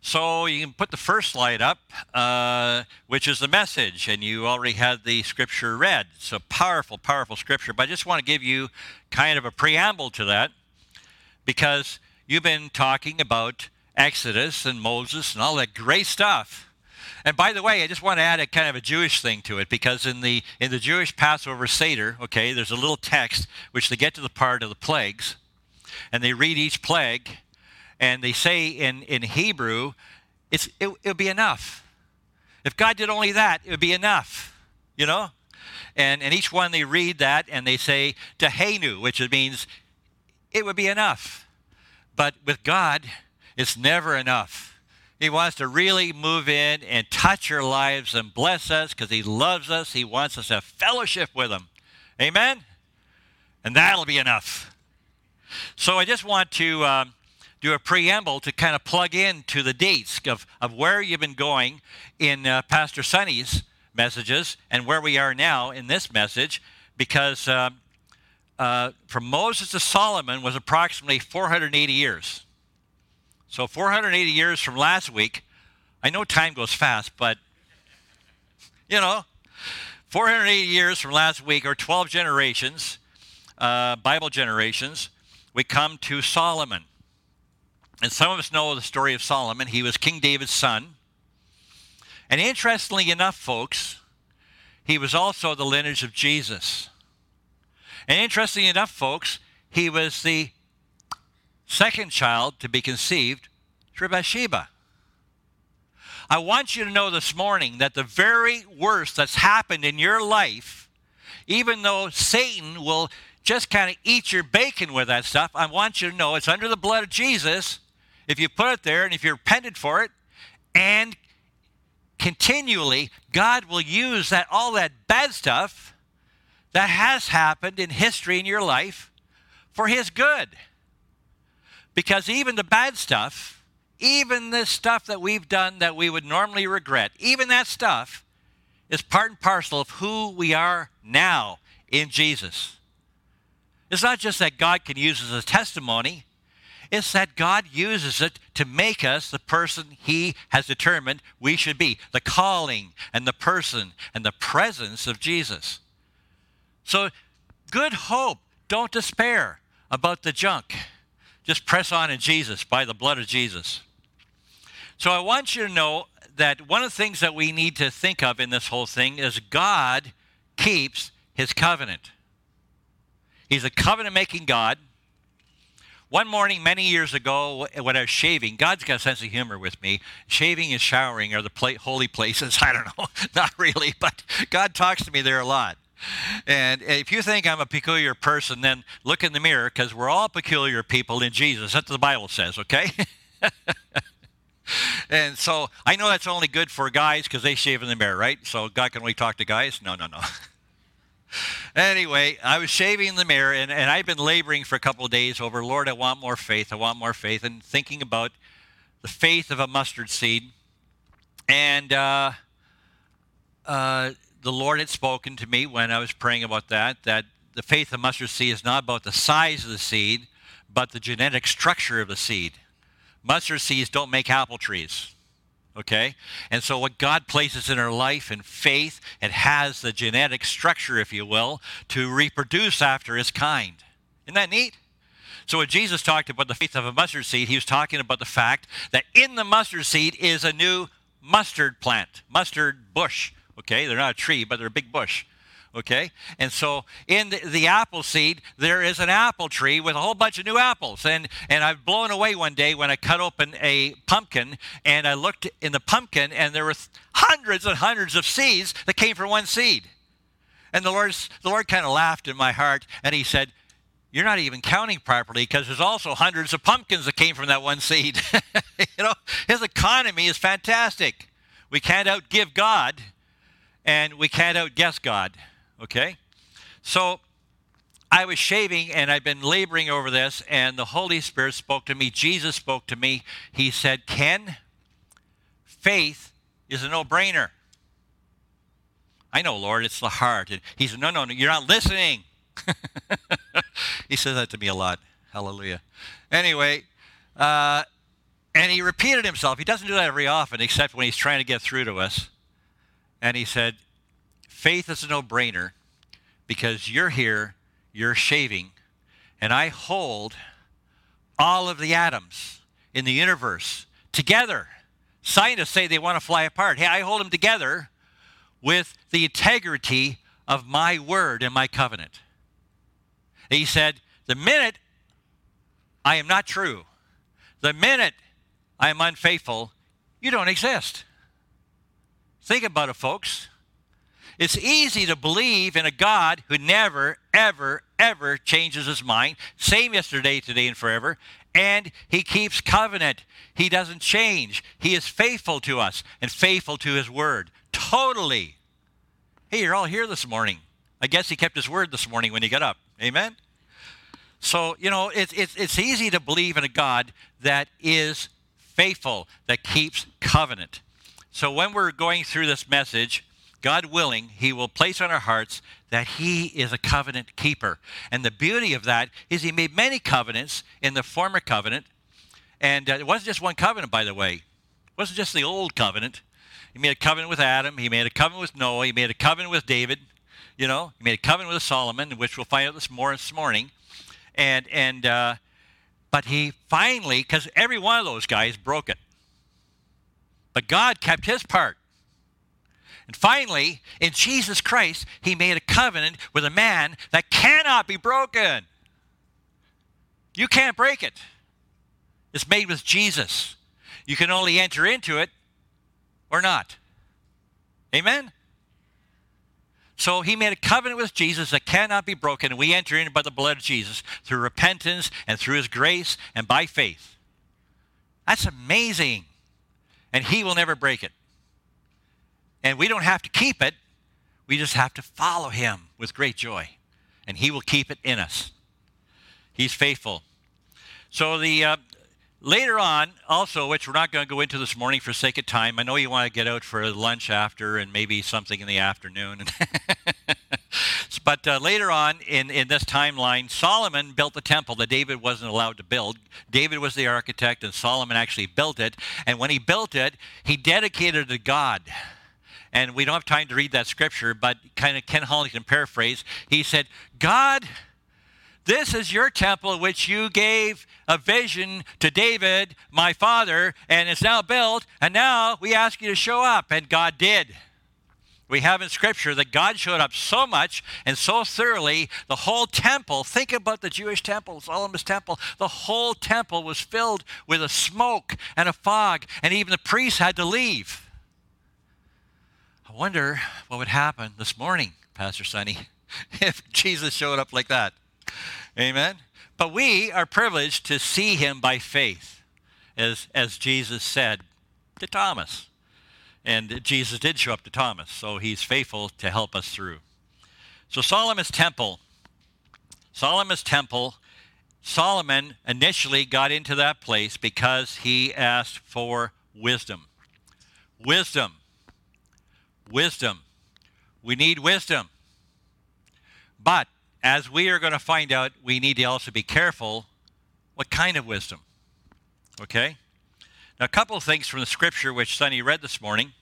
So you can put the first slide up, uh, which is the message, and you already had the scripture read. It's a powerful, powerful scripture. But I just want to give you kind of a preamble to that because you've been talking about Exodus and Moses and all that great stuff. And by the way, I just want to add a kind of a Jewish thing to it because in the in the Jewish Passover Seder, okay, there's a little text which they get to the part of the plagues, and they read each plague, and they say in, in Hebrew, it's, it, would be enough. If God did only that, it would be enough, you know? And, and each one they read that and they say Dayenu, which means it would be enough. But with God, it's never enough. He wants to really move in and touch our lives and bless us because He loves us. He wants us to have fellowship with Him. Amen? And that'll be enough. So I just want to um, do a preamble to kind of plug in to the dates of, of where you've been going in uh, Pastor Sonny's messages and where we are now in this message because uh, uh, from Moses to Solomon was approximately 480 years. So 480 years from last week. I know time goes fast, but you know, 480 years from last week, or 12 generations, uh, Bible generations, we come to Solomon. And some of us know the story of Solomon. He was King David's son. And interestingly enough, folks, he was also the lineage of Jesus. And interestingly enough, folks, he was the second child to be conceived through Bathsheba. I want you to know this morning that the very worst that's happened in your life, even though Satan will just kind of eat your bacon with that stuff, I want you to know it's under the blood of Jesus if you put it there and if you repented for it and continually god will use that all that bad stuff that has happened in history in your life for his good. Because even the bad stuff even the stuff that we've done that we would normally regret even that stuff is part and parcel of who we are now in jesus. It's not just that god can use as a testimony it's that God uses it to make us the person He has determined we should be the calling and the person and the presence of Jesus. So, good hope. Don't despair about the junk. Just press on in Jesus by the blood of Jesus. So, I want you to know that one of the things that we need to think of in this whole thing is God keeps His covenant. He's a covenant making God. One morning, many years ago, when I was shaving, God's got a sense of humor with me. Shaving and showering are the pla- holy places. I don't know, not really, but God talks to me there a lot. And if you think I'm a peculiar person, then look in the mirror because we're all peculiar people in Jesus. That's what the Bible says, okay? and so I know that's only good for guys because they shave in the mirror, right? So God can only talk to guys? No, no, no. Anyway, I was shaving in the mirror, and, and I've been laboring for a couple of days over, Lord, I want more faith. I want more faith, and thinking about the faith of a mustard seed. And uh, uh, the Lord had spoken to me when I was praying about that, that the faith of mustard seed is not about the size of the seed, but the genetic structure of the seed. Mustard seeds don't make apple trees okay? And so what God places in our life in faith, it has the genetic structure, if you will, to reproduce after his kind. Isn't that neat? So when Jesus talked about the faith of a mustard seed, he was talking about the fact that in the mustard seed is a new mustard plant, mustard bush. Okay, they're not a tree, but they're a big bush okay? And so in the, the, apple seed, there is an apple tree with a whole bunch of new apples. And, and I've blown away one day when I cut open a pumpkin and I looked in the pumpkin and there were hundreds and hundreds of seeds that came from one seed. And the Lord, the Lord kind of laughed in my heart and he said, you're not even counting properly because there's also hundreds of pumpkins that came from that one seed. you know, his economy is fantastic. We can't outgive God and we can't outguess God. Okay? So I was shaving and I've been laboring over this, and the Holy Spirit spoke to me. Jesus spoke to me. He said, Ken, faith is a no brainer. I know, Lord, it's the heart. And he said, No, no, no, you're not listening. he says that to me a lot. Hallelujah. Anyway, uh, And he repeated himself. He doesn't do that very often, except when he's trying to get through to us. And he said, Faith is a no brainer because you're here, you're shaving, and I hold all of the atoms in the universe together. Scientists say they want to fly apart. Hey, I hold them together with the integrity of my word and my covenant. He said, The minute I am not true, the minute I am unfaithful, you don't exist. Think about it, folks. It's easy to believe in a God who never, ever, ever changes his mind, same yesterday, today, and forever, and he keeps covenant. He doesn't change. He is faithful to us and faithful to his word. Totally. Hey, you're all here this morning. I guess he kept his word this morning when he got up. Amen? So, you know, it's, it's, it's easy to believe in a God that is faithful, that keeps covenant. So, when we're going through this message, God willing, He will place on our hearts that He is a covenant keeper. And the beauty of that is He made many covenants in the former covenant. And uh, it wasn't just one covenant, by the way, it wasn't just the old covenant. He made a covenant with Adam, He made a covenant with Noah, He made a covenant with David, you know, He made a covenant with Solomon, which we'll find out this, more this morning. And, and, uh, but He finally, because every one of those guys broke it. But God kept His part. And finally, in Jesus Christ, he made a covenant with a man that cannot be broken. You can't break it. It's made with Jesus. You can only enter into it or not. Amen? So he made a covenant with Jesus that cannot be broken, and we enter in by the blood of Jesus through repentance and through his grace and by faith. That's amazing. And he will never break it. And we don't have to keep it, we just have to follow him with great joy. And he will keep it in us. He's faithful. So the uh, later on, also, which we're not going to go into this morning for sake of time. I know you want to get out for lunch after and maybe something in the afternoon. but uh, later on in, in this timeline, Solomon built the temple that David wasn't allowed to build. David was the architect, and Solomon actually built it. And when he built it, he dedicated it to God. And we don't have time to read that scripture, but kind of Ken Hollington paraphrase. He said, God, this is your temple which you gave a vision to David, my father, and it's now built, and now we ask you to show up. And God did. We have in Scripture that God showed up so much and so thoroughly, the whole temple, think about the Jewish temple, Solomon's temple, the whole temple was filled with a smoke and a fog, and even the priests had to leave wonder what would happen this morning, Pastor Sonny, if Jesus showed up like that. Amen. But we are privileged to see him by faith, as, as Jesus said to Thomas. And Jesus did show up to Thomas, so he's faithful to help us through. So, Solomon's temple. Solomon's temple. Solomon initially got into that place because he asked for wisdom. Wisdom wisdom. We need wisdom. But as we are going to find out, we need to also be careful what kind of wisdom. Okay? Now, a couple of things from the scripture which Sonny read this morning.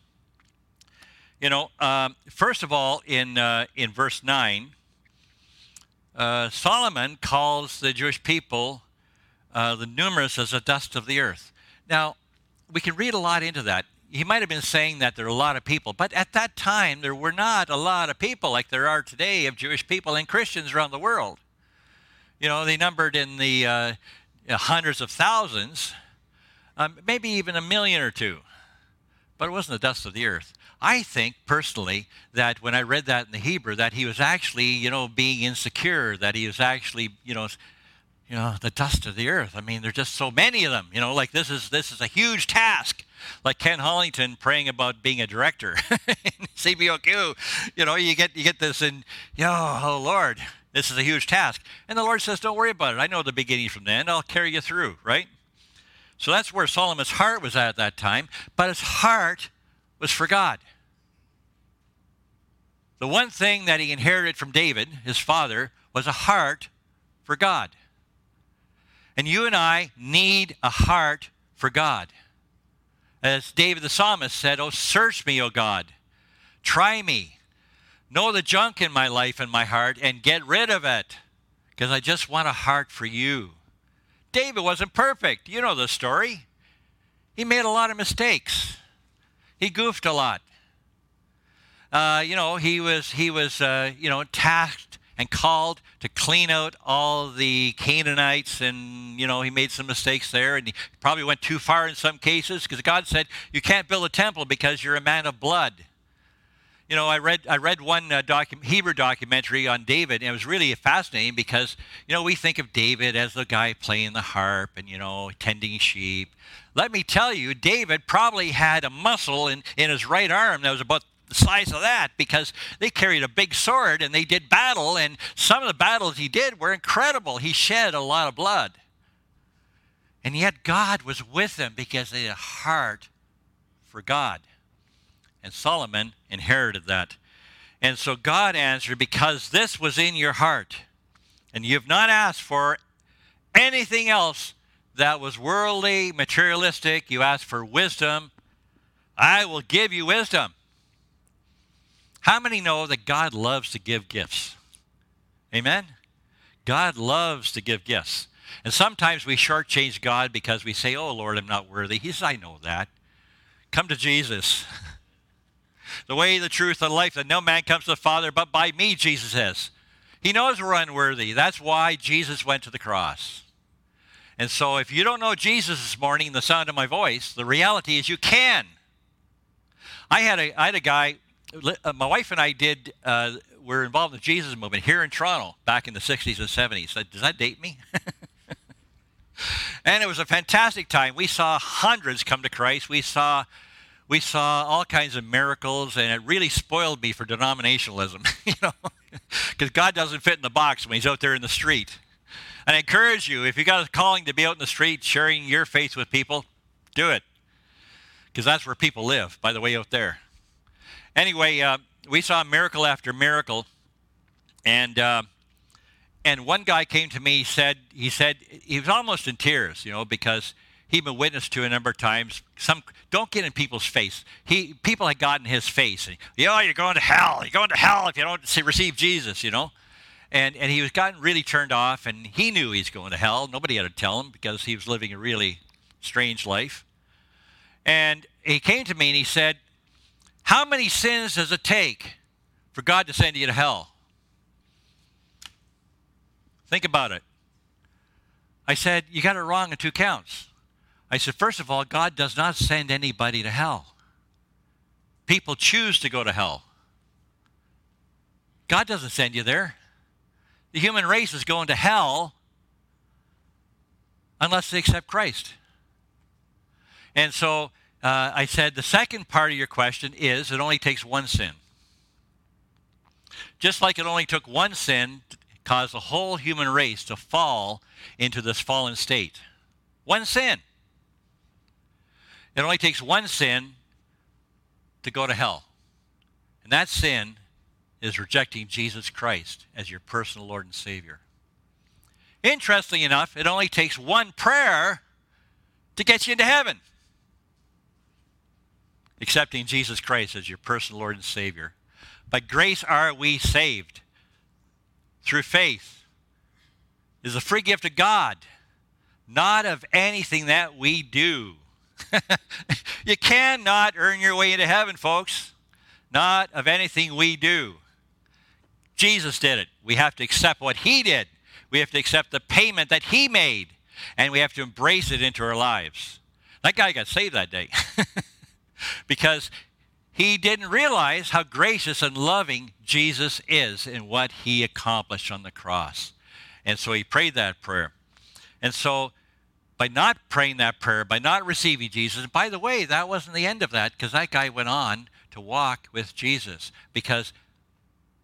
You know, um, first of all, in, uh, in verse 9, uh, Solomon calls the Jewish people uh, the numerous as the dust of the earth. Now, we can read a lot into that he might have been saying that there are a lot of people, but at that time there were not a lot of people like there are today of Jewish people and Christians around the world. You know, they numbered in the uh, hundreds of thousands, um, maybe even a million or two, but it wasn't the dust of the earth. I think personally that when I read that in the Hebrew, that he was actually, you know, being insecure, that he was actually, you know, you know, the dust of the earth. I mean, there's just so many of them. You know, like this is this is a huge task. Like Ken Hollington praying about being a director in CBOQ. You know, you get you get this and you know, oh Lord, this is a huge task. And the Lord says, Don't worry about it. I know the beginning from the end. I'll carry you through, right? So that's where Solomon's heart was at at that time, but his heart was for God. The one thing that he inherited from David, his father, was a heart for God. And you and I need a heart for God. As David the psalmist said, Oh, search me, O God. Try me. Know the junk in my life and my heart and get rid of it because I just want a heart for you. David wasn't perfect. You know the story. He made a lot of mistakes. He goofed a lot. Uh, you know, he was he was uh, you know tasked and called to clean out all the Canaanites, and you know he made some mistakes there, and he probably went too far in some cases because God said you can't build a temple because you're a man of blood. You know, I read I read one uh, docu- Hebrew documentary on David, and it was really fascinating because you know we think of David as the guy playing the harp and you know tending sheep. Let me tell you, David probably had a muscle in, in his right arm that was about the size of that because they carried a big sword and they did battle, and some of the battles he did were incredible. He shed a lot of blood. And yet God was with them because they had a heart for God. And Solomon inherited that. And so God answered, Because this was in your heart, and you have not asked for anything else that was worldly, materialistic, you asked for wisdom, I will give you wisdom. How many know that God loves to give gifts? Amen? God loves to give gifts. And sometimes we shortchange God because we say, Oh, Lord, I'm not worthy. He says, I know that. Come to Jesus. the way, the truth, the life, that no man comes to the Father but by me, Jesus says. He knows we're unworthy. That's why Jesus went to the cross. And so if you don't know Jesus this morning, the sound of my voice, the reality is you can. I had a, I had a guy my wife and I did, uh, we're involved in the Jesus movement here in Toronto back in the 60s and 70s. Does that date me? and it was a fantastic time. We saw hundreds come to Christ. We saw, we saw all kinds of miracles, and it really spoiled me for denominationalism, you know, because God doesn't fit in the box when He's out there in the street. And I encourage you, if you got a calling to be out in the street sharing your faith with people, do it, because that's where people live, by the way, out there. Anyway, uh, we saw miracle after miracle, and uh, and one guy came to me. Said he said he was almost in tears, you know, because he'd been witness to a number of times. Some don't get in people's face. He people had gotten his face. And, know, you're going to hell. You're going to hell if you don't receive Jesus. You know, and and he was gotten really turned off, and he knew he's going to hell. Nobody had to tell him because he was living a really strange life. And he came to me and he said, how many sins does it take for God to send you to hell? Think about it. I said, You got it wrong in two counts. I said, First of all, God does not send anybody to hell. People choose to go to hell. God doesn't send you there. The human race is going to hell unless they accept Christ. And so uh, I said the second part of your question is it only takes one sin. Just like it only took one sin to cause the whole human race to fall into this fallen state. One sin. It only takes one sin to go to hell. And that sin is rejecting Jesus Christ as your personal Lord and Savior. Interestingly enough, it only takes one prayer to get you into heaven accepting Jesus Christ as your personal Lord and Savior. By grace are we saved through faith. It is a free gift of God, not of anything that we do. you cannot earn your way into heaven, folks. Not of anything we do. Jesus did it. We have to accept what he did. We have to accept the payment that he made, and we have to embrace it into our lives. That guy got saved that day. because he didn't realize how gracious and loving Jesus is in what he accomplished on the cross. And so he prayed that prayer. And so by not praying that prayer, by not receiving Jesus, and by the way, that wasn't the end of that because that guy went on to walk with Jesus because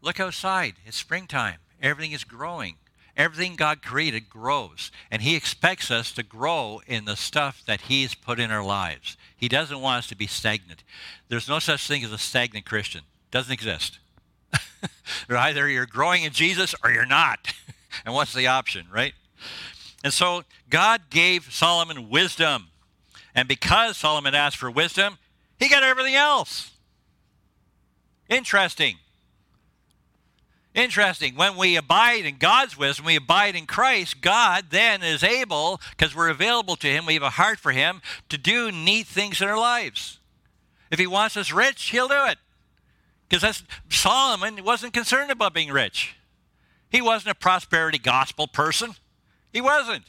look outside, it's springtime, everything is growing. Everything God created grows, and He expects us to grow in the stuff that He's put in our lives. He doesn't want us to be stagnant. There's no such thing as a stagnant Christian. Doesn't exist. Either you're growing in Jesus or you're not. and what's the option, right? And so God gave Solomon wisdom. And because Solomon asked for wisdom, he got everything else. Interesting. Interesting. When we abide in God's wisdom, we abide in Christ, God then is able, because we're available to Him, we have a heart for Him, to do neat things in our lives. If He wants us rich, He'll do it. Because Solomon wasn't concerned about being rich. He wasn't a prosperity gospel person. He wasn't.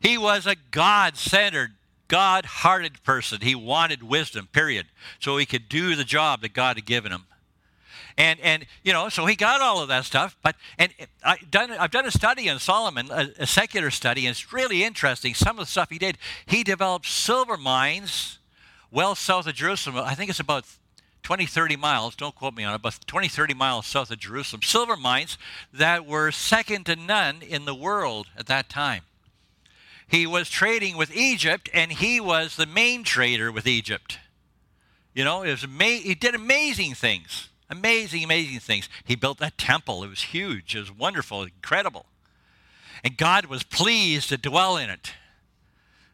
He was a God centered, God hearted person. He wanted wisdom, period, so he could do the job that God had given him. And, and you know, so he got all of that stuff. But and I done, I've done a study on Solomon, a, a secular study, and it's really interesting. Some of the stuff he did. He developed silver mines well south of Jerusalem. I think it's about 20, 30 miles, don't quote me on it, but 20, 30 miles south of Jerusalem, silver mines that were second to none in the world at that time. He was trading with Egypt, and he was the main trader with Egypt. You know, it was ama- he did amazing things. Amazing, amazing things. He built that temple. It was huge. It was wonderful, incredible. And God was pleased to dwell in it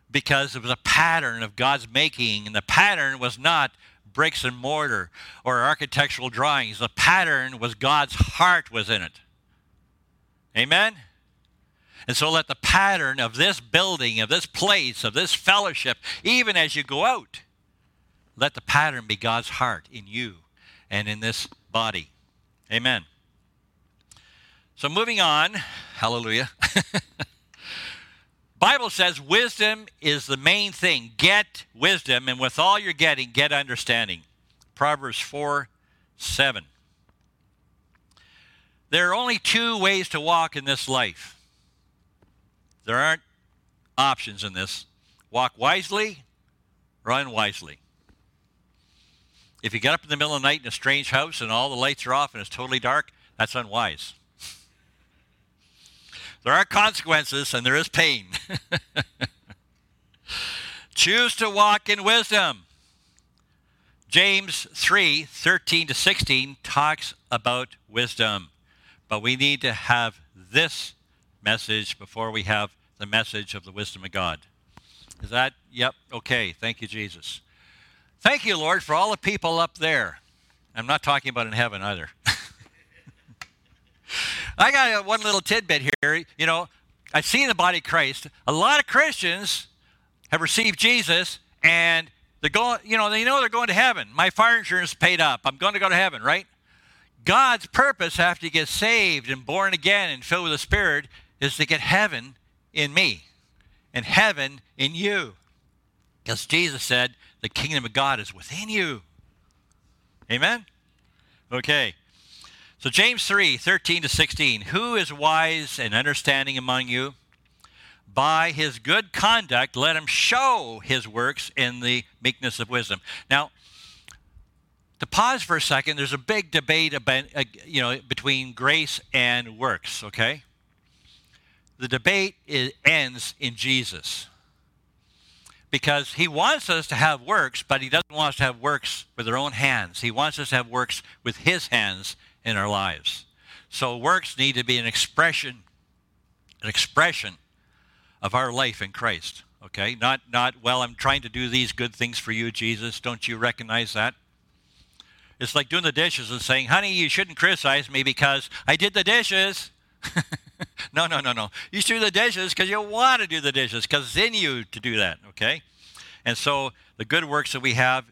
because it was a pattern of God's making, and the pattern was not bricks and mortar or architectural drawings. The pattern was God's heart was in it. Amen? And so let the pattern of this building, of this place, of this fellowship, even as you go out, let the pattern be God's heart in you and in this body. Amen. So moving on, hallelujah. Bible says wisdom is the main thing. Get wisdom, and with all you're getting, get understanding. Proverbs 4 7. There are only two ways to walk in this life. There aren't options in this. Walk wisely or unwisely. If you get up in the middle of the night in a strange house and all the lights are off and it's totally dark, that's unwise. There are consequences and there is pain. Choose to walk in wisdom. James 3 13 to 16 talks about wisdom. But we need to have this message before we have the message of the wisdom of God. Is that? Yep. Okay. Thank you, Jesus. Thank you, Lord, for all the people up there. I'm not talking about in heaven either. I got uh, one little tidbit here. You know, I see in the body of Christ, a lot of Christians have received Jesus and they're going, you know, they know they're going to heaven. My fire insurance paid up. I'm going to go to heaven, right? God's purpose after you get saved and born again and filled with the Spirit is to get heaven in me and heaven in you. Because Jesus said, the kingdom of God is within you. Amen? Okay. So James 3, 13 to 16. Who is wise and understanding among you? By his good conduct, let him show his works in the meekness of wisdom. Now, to pause for a second, there's a big debate about, uh, you know, between grace and works, okay? The debate is, ends in Jesus. Because he wants us to have works, but he doesn't want us to have works with our own hands. He wants us to have works with his hands in our lives. So works need to be an expression, an expression of our life in Christ. Okay? Not not well, I'm trying to do these good things for you, Jesus. Don't you recognize that? It's like doing the dishes and saying, honey, you shouldn't criticize me because I did the dishes. no, no, no, no. You do the dishes because you want to do the dishes because it's in you to do that, okay? And so the good works that we have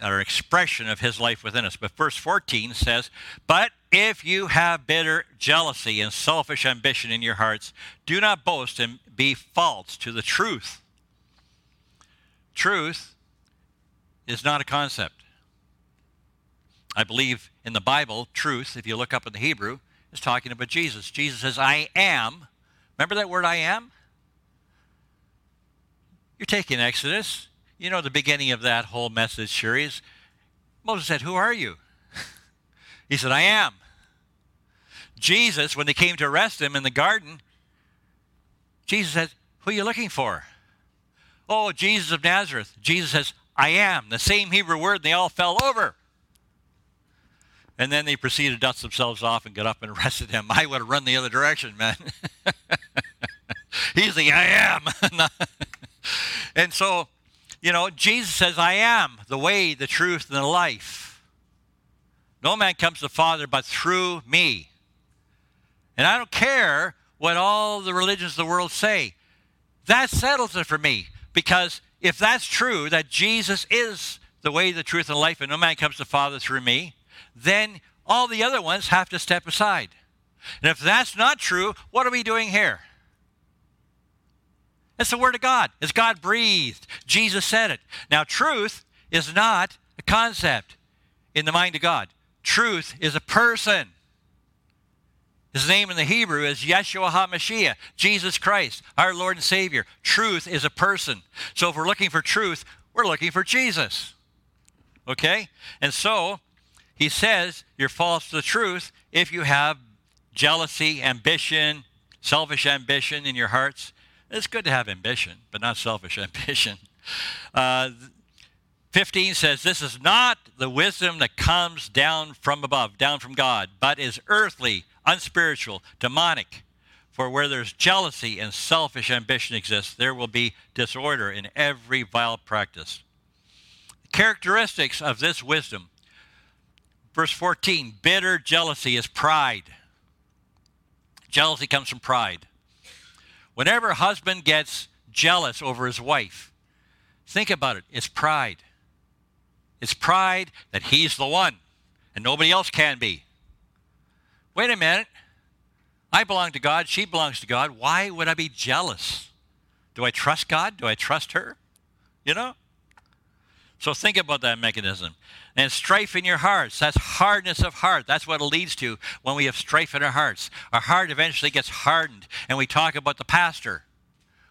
are expression of his life within us. But verse 14 says, But if you have bitter jealousy and selfish ambition in your hearts, do not boast and be false to the truth. Truth is not a concept. I believe in the Bible, truth, if you look up in the Hebrew, is talking about Jesus. Jesus says, I am. Remember that word I am? You're taking Exodus. You know the beginning of that whole message series. Moses said, Who are you? he said, I am. Jesus, when they came to arrest him in the garden, Jesus said, Who are you looking for? Oh, Jesus of Nazareth. Jesus says, I am. The same Hebrew word, and they all fell over. And then they proceeded to dust themselves off and get up and arrested him. I would have run the other direction, man. He's the I am. and so You know, Jesus says, I am the way, the truth, and the life. No man comes to the Father but through me. And I don't care what all the religions of the world say. That settles it for me. Because if that's true, that Jesus is the way, the truth, and the life, and no man comes to the Father through me, then all the other ones have to step aside. And if that's not true, what are we doing here? It's the Word of God. It's God breathed. Jesus said it. Now, truth is not a concept in the mind of God, truth is a person. His name in the Hebrew is Yeshua HaMashiach, Jesus Christ, our Lord and Savior. Truth is a person. So if we're looking for truth, we're looking for Jesus. Okay? And so he says you're false to the truth if you have jealousy, ambition, selfish ambition in your hearts. It's good to have ambition, but not selfish ambition. Uh, 15 says, This is not the wisdom that comes down from above, down from God, but is earthly, unspiritual, demonic. For where there's jealousy and selfish ambition exists, there will be disorder in every vile practice. Characteristics of this wisdom. Verse 14 bitter jealousy is pride. Jealousy comes from pride. Whenever a husband gets jealous over his wife, think about it. It's pride. It's pride that he's the one and nobody else can be. Wait a minute. I belong to God. She belongs to God. Why would I be jealous? Do I trust God? Do I trust her? You know? So think about that mechanism. And strife in your hearts. That's hardness of heart. That's what it leads to when we have strife in our hearts. Our heart eventually gets hardened. And we talk about the pastor.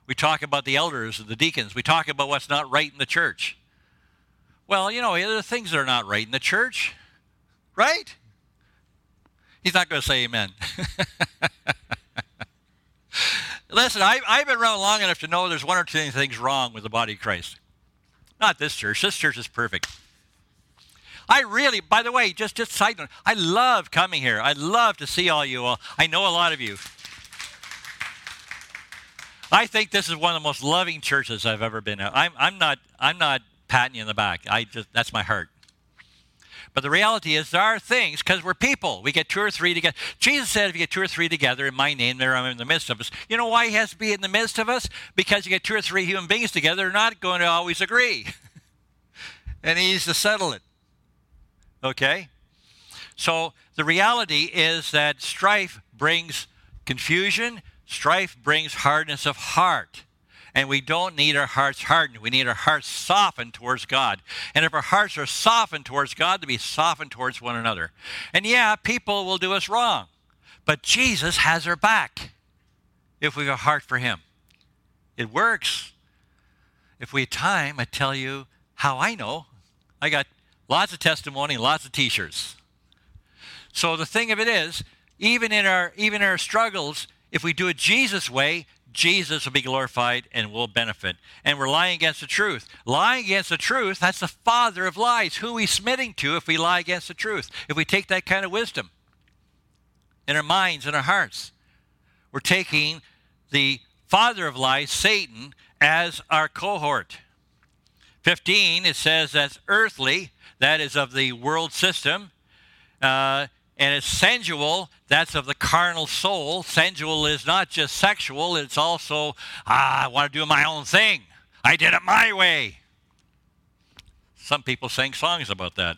We talk about the elders and the deacons. We talk about what's not right in the church. Well, you know, there are things that are not right in the church, right? He's not going to say amen. Listen, I, I've been around long enough to know there's one or two things wrong with the body of Christ. Not this church. This church is perfect. I really, by the way, just just side note, I love coming here. I love to see all you all. I know a lot of you. I think this is one of the most loving churches I've ever been at. I'm, I'm not I'm not patting you in the back. I just that's my heart. But the reality is, there are things because we're people. We get two or three together. Jesus said, "If you get two or three together in my name, there I'm in the midst of us." You know why He has to be in the midst of us? Because you get two or three human beings together, they're not going to always agree, and He needs to settle it. Okay. So the reality is that strife brings confusion. Strife brings hardness of heart. And we don't need our hearts hardened. We need our hearts softened towards God. And if our hearts are softened towards God, to be softened towards one another. And yeah, people will do us wrong. But Jesus has our back if we have a heart for Him. It works. If we have time, I tell you how I know. I got lots of testimony, lots of t-shirts. So the thing of it is, even in our even in our struggles, if we do it Jesus way, Jesus will be glorified and will benefit. And we're lying against the truth. Lying against the truth, that's the father of lies. Who are we submitting to if we lie against the truth? If we take that kind of wisdom in our minds and our hearts, we're taking the father of lies, Satan, as our cohort. 15, it says that's earthly, that is of the world system. Uh, and it's sensual. That's of the carnal soul. Sensual is not just sexual, it's also, ah, I want to do my own thing. I did it my way. Some people sing songs about that.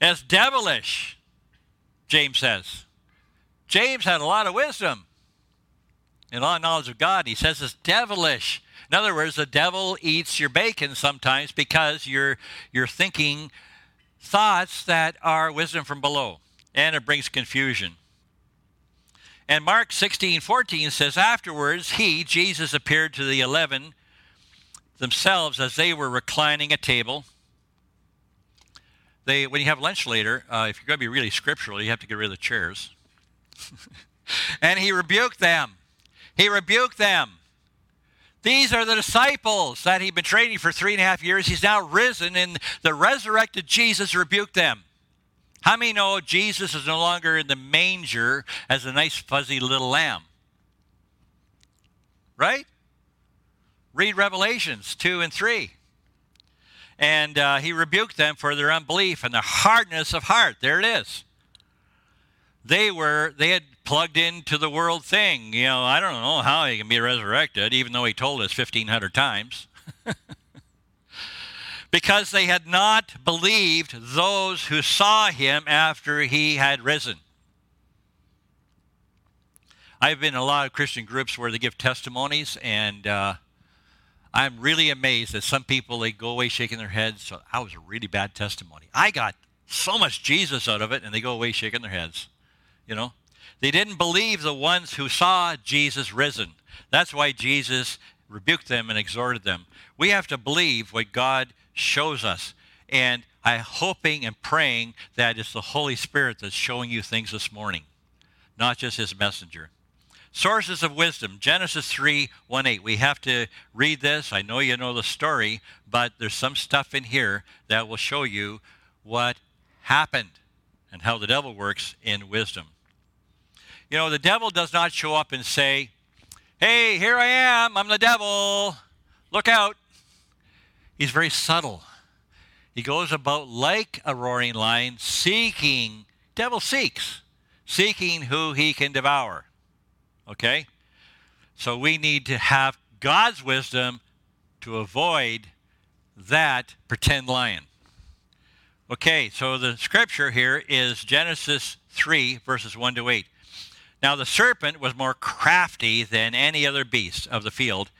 It's devilish, James says. James had a lot of wisdom and a lot of knowledge of God. He says it's devilish. In other words, the devil eats your bacon sometimes because you're, you're thinking thoughts that are wisdom from below, and it brings confusion. And Mark 16, 14 says, Afterwards, he, Jesus, appeared to the eleven themselves as they were reclining at table. They, when you have lunch later, uh, if you're going to be really scriptural, you have to get rid of the chairs. and he rebuked them. He rebuked them. These are the disciples that he'd been training for three and a half years. He's now risen, and the resurrected Jesus rebuked them. How many know Jesus is no longer in the manger as a nice, fuzzy little lamb? Right? Read Revelations 2 and 3. And uh, he rebuked them for their unbelief and the hardness of heart. There it is. They were, they had plugged into the world thing. You know, I don't know how he can be resurrected, even though he told us 1,500 times. because they had not believed those who saw him after he had risen. I've been in a lot of Christian groups where they give testimonies, and uh, I'm really amazed that some people they go away shaking their heads. So that was a really bad testimony. I got so much Jesus out of it, and they go away shaking their heads. You know, they didn't believe the ones who saw Jesus risen. That's why Jesus rebuked them and exhorted them. We have to believe what God shows us, and I'm hoping and praying that it's the Holy Spirit that's showing you things this morning, not just His messenger. Sources of wisdom, Genesis 3 1 8. We have to read this. I know you know the story, but there's some stuff in here that will show you what happened and how the devil works in wisdom. You know, the devil does not show up and say, Hey, here I am. I'm the devil. Look out. He's very subtle. He goes about like a roaring lion, seeking, devil seeks, seeking who he can devour. Okay? So we need to have God's wisdom to avoid that pretend lion. Okay, so the scripture here is Genesis 3, verses 1 to 8. Now the serpent was more crafty than any other beast of the field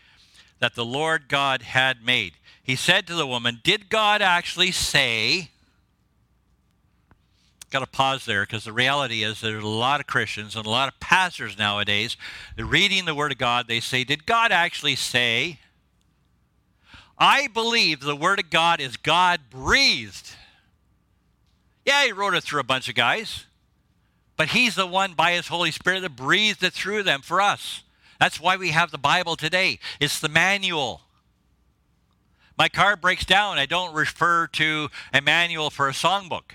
that the Lord God had made. He said to the woman, Did God actually say, got to pause there because the reality is there's a lot of Christians and a lot of pastors nowadays, reading the Word of God, they say, Did God actually say? I believe the Word of God is God breathed. Yeah, He wrote it through a bunch of guys, but He's the one by His Holy Spirit that breathed it through them for us. That's why we have the Bible today. It's the manual. My car breaks down. I don't refer to a manual for a songbook.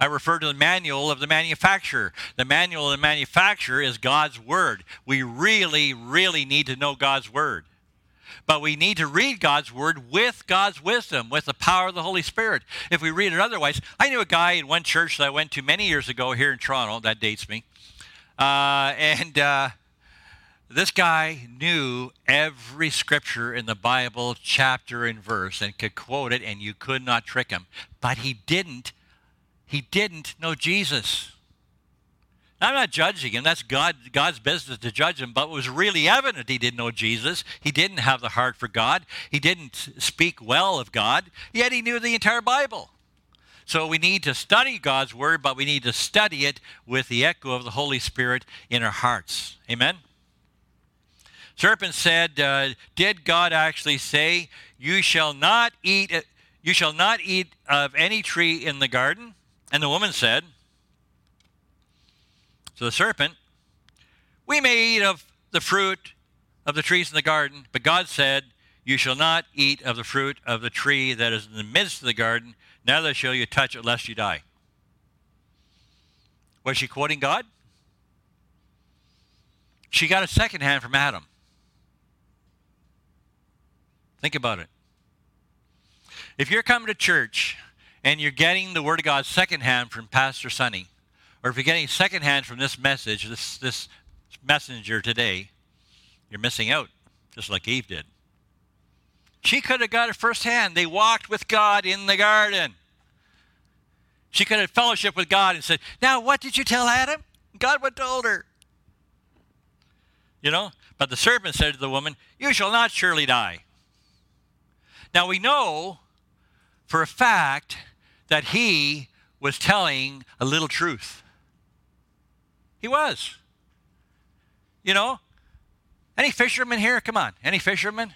I refer to the manual of the manufacturer. The manual of the manufacturer is God's Word. We really, really need to know God's Word. But we need to read God's Word with God's wisdom, with the power of the Holy Spirit. If we read it otherwise, I knew a guy in one church that I went to many years ago here in Toronto, that dates me. Uh, and uh, this guy knew every scripture in the Bible, chapter and verse, and could quote it, and you could not trick him. But he didn't he didn't know Jesus. I'm not judging him. That's God, God's business to judge him. But it was really evident he didn't know Jesus. He didn't have the heart for God. He didn't speak well of God. Yet he knew the entire Bible. So we need to study God's word, but we need to study it with the echo of the Holy Spirit in our hearts. Amen? Serpent said, uh, Did God actually say, You shall not eat, you shall not eat of any tree in the garden? And the woman said, So the serpent, we may eat of the fruit of the trees in the garden, but God said, You shall not eat of the fruit of the tree that is in the midst of the garden, neither shall you touch it lest you die. Was she quoting God? She got a second hand from Adam. Think about it. If you're coming to church and you're getting the Word of God secondhand from Pastor Sonny, or if you're getting secondhand from this message, this, this messenger today, you're missing out, just like Eve did. She could have got it firsthand. They walked with God in the garden. She could have fellowship with God and said, Now, what did you tell Adam? God what told her. You know? But the serpent said to the woman, You shall not surely die. Now we know for a fact that he was telling a little truth. He was. You know, any fishermen here? Come on, any fishermen?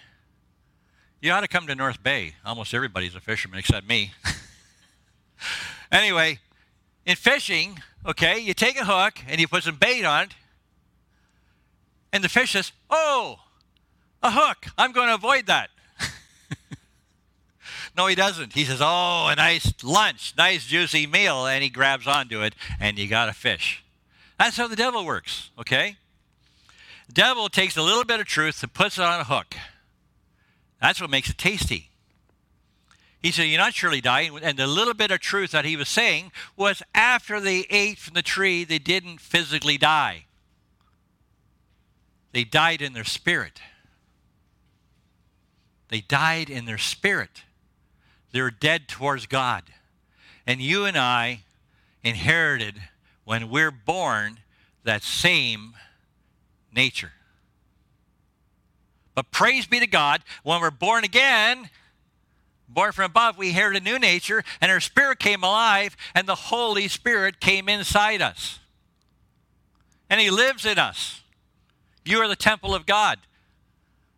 You ought to come to North Bay. Almost everybody's a fisherman except me. anyway, in fishing, okay, you take a hook and you put some bait on it, and the fish says, Oh, a hook. I'm going to avoid that. No, he doesn't. He says, Oh, a nice lunch, nice juicy meal, and he grabs onto it, and you got a fish. That's how the devil works, okay? The devil takes a little bit of truth and puts it on a hook. That's what makes it tasty. He said, You're not surely dying. And the little bit of truth that he was saying was after they ate from the tree, they didn't physically die. They died in their spirit. They died in their spirit. They were dead towards God. And you and I inherited, when we're born, that same nature. But praise be to God, when we're born again, born from above, we inherited a new nature, and our spirit came alive, and the Holy Spirit came inside us. And He lives in us. You are the temple of God.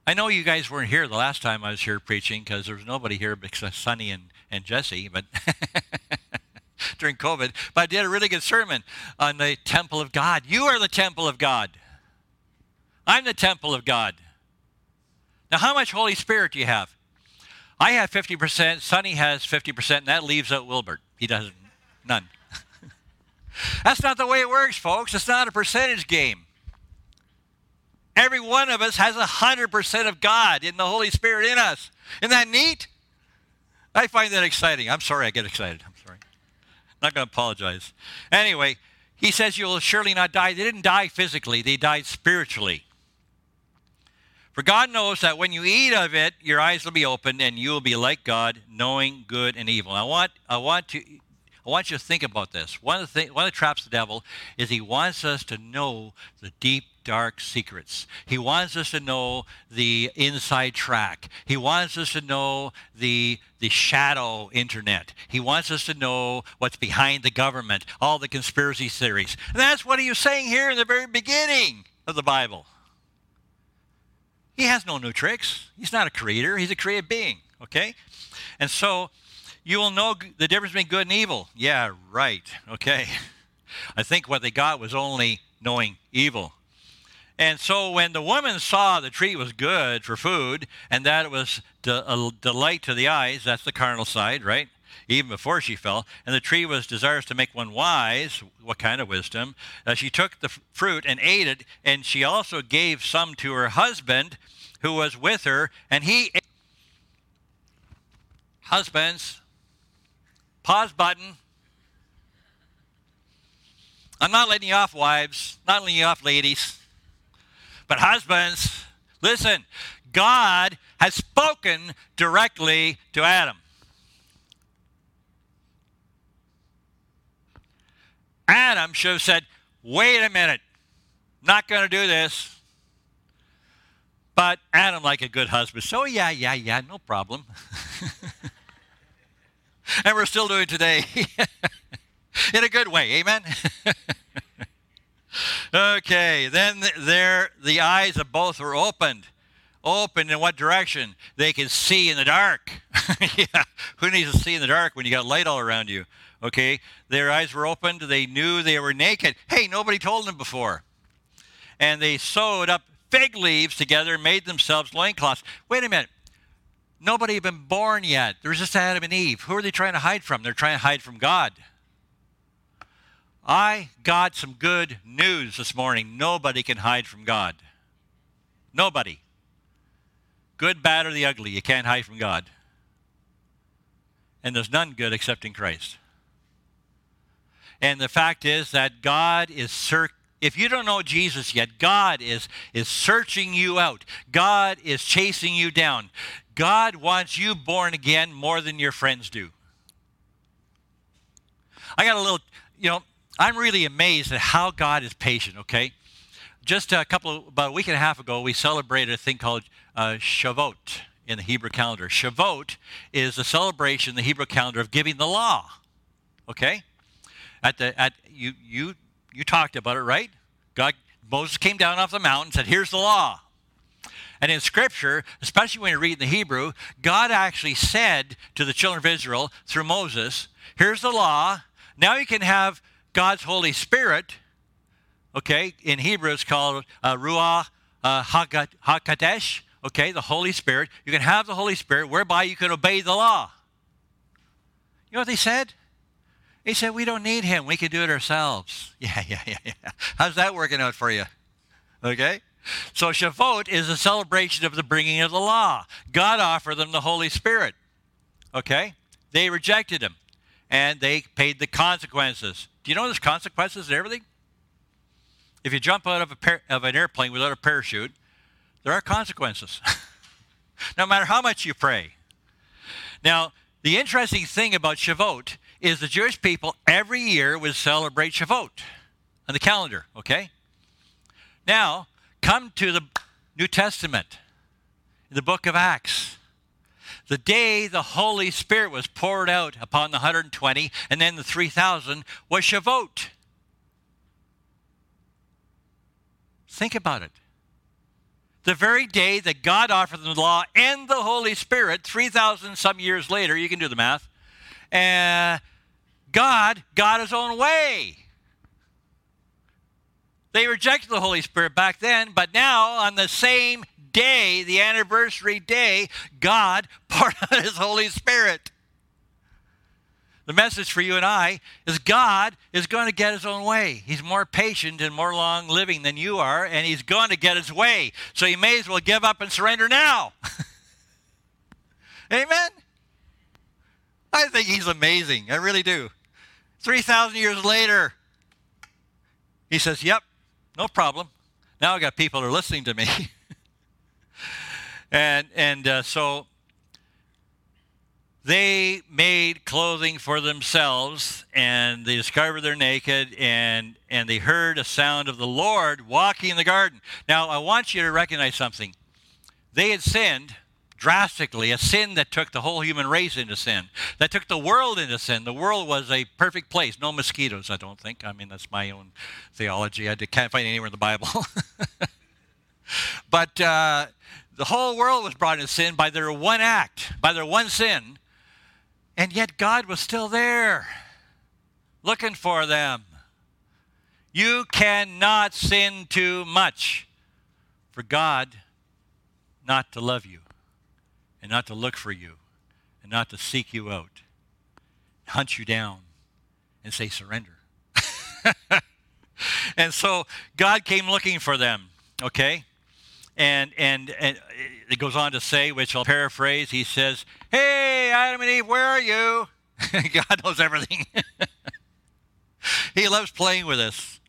I know you guys weren't here the last time I was here preaching because there was nobody here except Sonny and, and Jesse, but during COVID. But I did a really good sermon on the temple of God. You are the temple of God. I'm the temple of God. Now, how much Holy Spirit do you have? I have 50%, Sonny has 50%, and that leaves out Wilbert. He doesn't, none. That's not the way it works, folks. It's not a percentage game. Every one of us has 100% of God in the Holy Spirit in us. Isn't that neat? I find that exciting. I'm sorry I get excited. Not going to apologize. Anyway, he says you will surely not die. They didn't die physically, they died spiritually. For God knows that when you eat of it, your eyes will be opened and you will be like God, knowing good and evil. I want, I want to I want you to think about this. One of the thing, one of the traps of the devil is he wants us to know the deep, dark secrets. He wants us to know the inside track. He wants us to know the the shadow internet. He wants us to know what's behind the government, all the conspiracy theories. And that's what he was saying here in the very beginning of the Bible. He has no new tricks. He's not a creator. He's a created being. Okay, and so you will know the difference between good and evil. Yeah, right. Okay. I think what they got was only knowing evil. And so when the woman saw the tree was good for food and that it was a delight to the eyes, that's the carnal side, right? Even before she fell, and the tree was desirous to make one wise. What kind of wisdom? Uh, she took the fruit and ate it, and she also gave some to her husband who was with her, and he ate. Husbands, Pause button. I'm not letting you off, wives, not letting you off, ladies. But husbands, listen, God has spoken directly to Adam. Adam should have said, wait a minute, not going to do this. But Adam, like a good husband, so yeah, yeah, yeah, no problem. and we're still doing today in a good way. Amen. okay, then there the eyes of both were opened. Opened in what direction? They can see in the dark. yeah, who needs to see in the dark when you got light all around you? Okay, their eyes were opened. They knew they were naked. Hey, nobody told them before. And they sewed up fig leaves together and made themselves loincloths. Wait a minute. Nobody had been born yet. There's just Adam and Eve. Who are they trying to hide from? They're trying to hide from God. I got some good news this morning. Nobody can hide from God. Nobody. Good, bad, or the ugly. You can't hide from God. And there's none good except in Christ. And the fact is that God is searching if you don't know Jesus yet, God is, is searching you out. God is chasing you down. God wants you born again more than your friends do. I got a little, you know, I'm really amazed at how God is patient, okay? Just a couple of, about a week and a half ago, we celebrated a thing called uh, Shavuot in the Hebrew calendar. Shavuot is a celebration in the Hebrew calendar of giving the law, okay? At the, at, you, you, you talked about it, right? God, Moses came down off the mountain and said, here's the law. And in Scripture, especially when you read in the Hebrew, God actually said to the children of Israel through Moses, here's the law. Now you can have God's Holy Spirit. Okay, in Hebrew it's called uh, Ruach uh, HaKadosh. Okay, the Holy Spirit. You can have the Holy Spirit whereby you can obey the law. You know what they said? They said, We don't need him. We can do it ourselves. Yeah, yeah, yeah, yeah. How's that working out for you? Okay? So Shavuot is a celebration of the bringing of the law. God offered them the Holy Spirit. Okay? They rejected him and they paid the consequences. Do you know there's consequences and everything? If you jump out of, a par- of an airplane without a parachute, there are consequences. no matter how much you pray. Now, the interesting thing about Shavuot is the Jewish people every year would celebrate Shavuot on the calendar, okay? Now, come to the New Testament, in the book of Acts. The day the Holy Spirit was poured out upon the 120 and then the 3,000 was Shavuot. Think about it. The very day that God offered them the law and the Holy Spirit, 3,000 some years later, you can do the math, and God got his own way. They rejected the Holy Spirit back then, but now on the same day, the anniversary day, God poured out his Holy Spirit. The message for you and I is God is going to get his own way. He's more patient and more long living than you are, and he's going to get his way. So you may as well give up and surrender now. Amen? I think he's amazing. I really do. 3,000 years later, he says, Yep, no problem. Now I got people who are listening to me. and and uh, so they made clothing for themselves and they discovered they're naked and and they heard a sound of the lord walking in the garden now i want you to recognize something they had sinned drastically a sin that took the whole human race into sin that took the world into sin. The world was a perfect place. No mosquitoes i don't think. I mean that's my own theology. I can't find anywhere in the bible. But uh, the whole world was brought into sin by their one act by their one sin and yet God was still there, looking for them. You cannot sin too much for God not to love you, and not to look for you, and not to seek you out, hunt you down, and say, surrender. and so God came looking for them, okay? And, and, and it goes on to say, which I'll paraphrase, he says, Hey, Adam and Eve, where are you? God knows everything. he loves playing with us.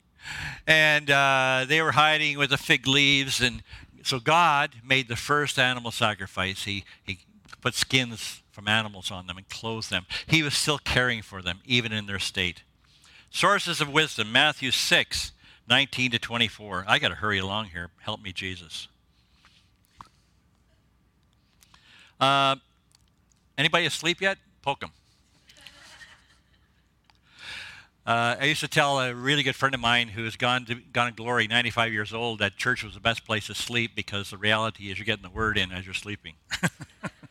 And uh, they were hiding with the fig leaves. And so God made the first animal sacrifice. He, he put skins from animals on them and clothed them. He was still caring for them, even in their state. Sources of wisdom, Matthew 6, 19 to 24. I got to hurry along here. Help me, Jesus. Uh, anybody asleep yet? Poke them. Uh, I used to tell a really good friend of mine who has gone to gone in glory, 95 years old, that church was the best place to sleep because the reality is you're getting the word in as you're sleeping.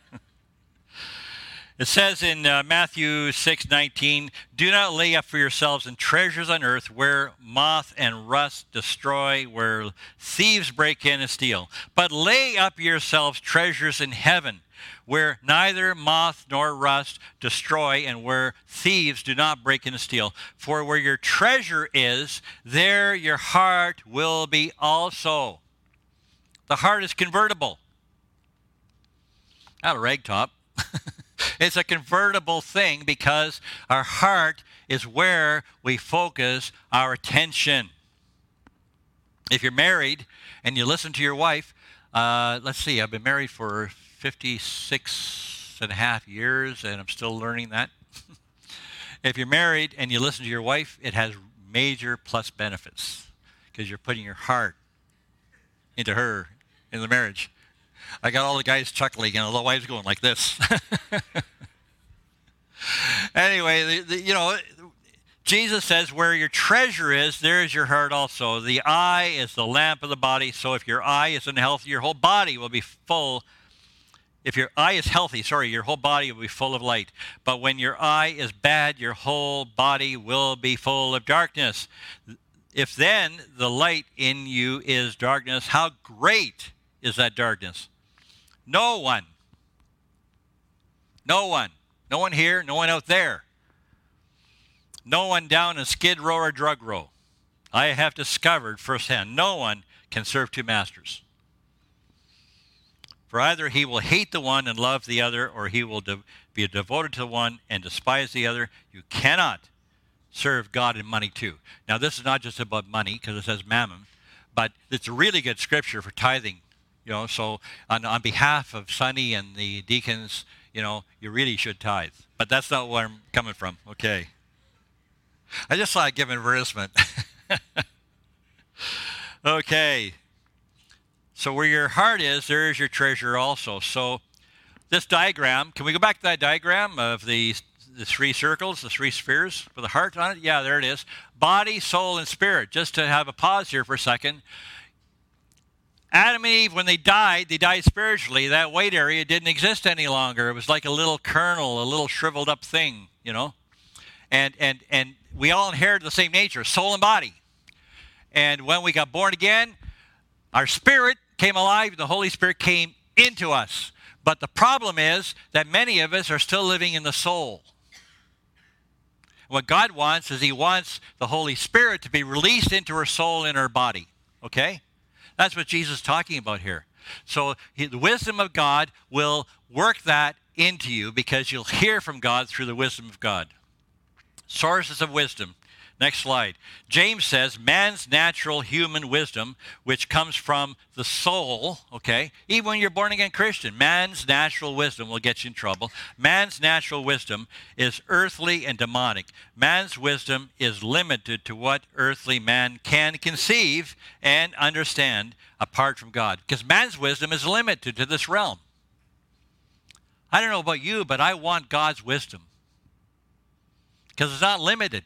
it says in uh, Matthew 6:19, "Do not lay up for yourselves in treasures on earth, where moth and rust destroy, where thieves break in and steal, but lay up yourselves treasures in heaven." where neither moth nor rust destroy, and where thieves do not break in and steal. For where your treasure is, there your heart will be also. The heart is convertible. Not a ragtop. it's a convertible thing because our heart is where we focus our attention. If you're married and you listen to your wife, uh, let's see, I've been married for 56 and a half years, and I'm still learning that. if you're married and you listen to your wife, it has major plus benefits because you're putting your heart into her in the marriage. I got all the guys chuckling and all the wives going like this. anyway, the, the, you know, Jesus says, Where your treasure is, there is your heart also. The eye is the lamp of the body. So if your eye is unhealthy, your whole body will be full if your eye is healthy, sorry, your whole body will be full of light. But when your eye is bad, your whole body will be full of darkness. If then the light in you is darkness, how great is that darkness? No one, no one, no one here, no one out there, no one down in Skid Row or Drug Row. I have discovered firsthand no one can serve two masters. For either he will hate the one and love the other, or he will de- be devoted to the one and despise the other. You cannot serve God and money too. Now, this is not just about money because it says mammon, but it's a really good scripture for tithing. You know, so on, on behalf of Sonny and the deacons, you know, you really should tithe. But that's not where I'm coming from. Okay. I just thought I'd give an advertisement. okay. So where your heart is, there is your treasure also. So this diagram, can we go back to that diagram of the, the three circles, the three spheres with the heart on it? Yeah, there it is. Body, soul, and spirit. Just to have a pause here for a second. Adam and Eve, when they died, they died spiritually. That weight area didn't exist any longer. It was like a little kernel, a little shriveled up thing, you know? And, and, and we all inherited the same nature, soul and body. And when we got born again, our spirit came alive, the Holy Spirit came into us. But the problem is that many of us are still living in the soul. What God wants is He wants the Holy Spirit to be released into our soul and our body. Okay? That's what Jesus is talking about here. So the wisdom of God will work that into you because you'll hear from God through the wisdom of God. Sources of wisdom. Next slide. James says man's natural human wisdom, which comes from the soul, okay? Even when you're born again Christian, man's natural wisdom will get you in trouble. Man's natural wisdom is earthly and demonic. Man's wisdom is limited to what earthly man can conceive and understand apart from God. Because man's wisdom is limited to this realm. I don't know about you, but I want God's wisdom because it's not limited.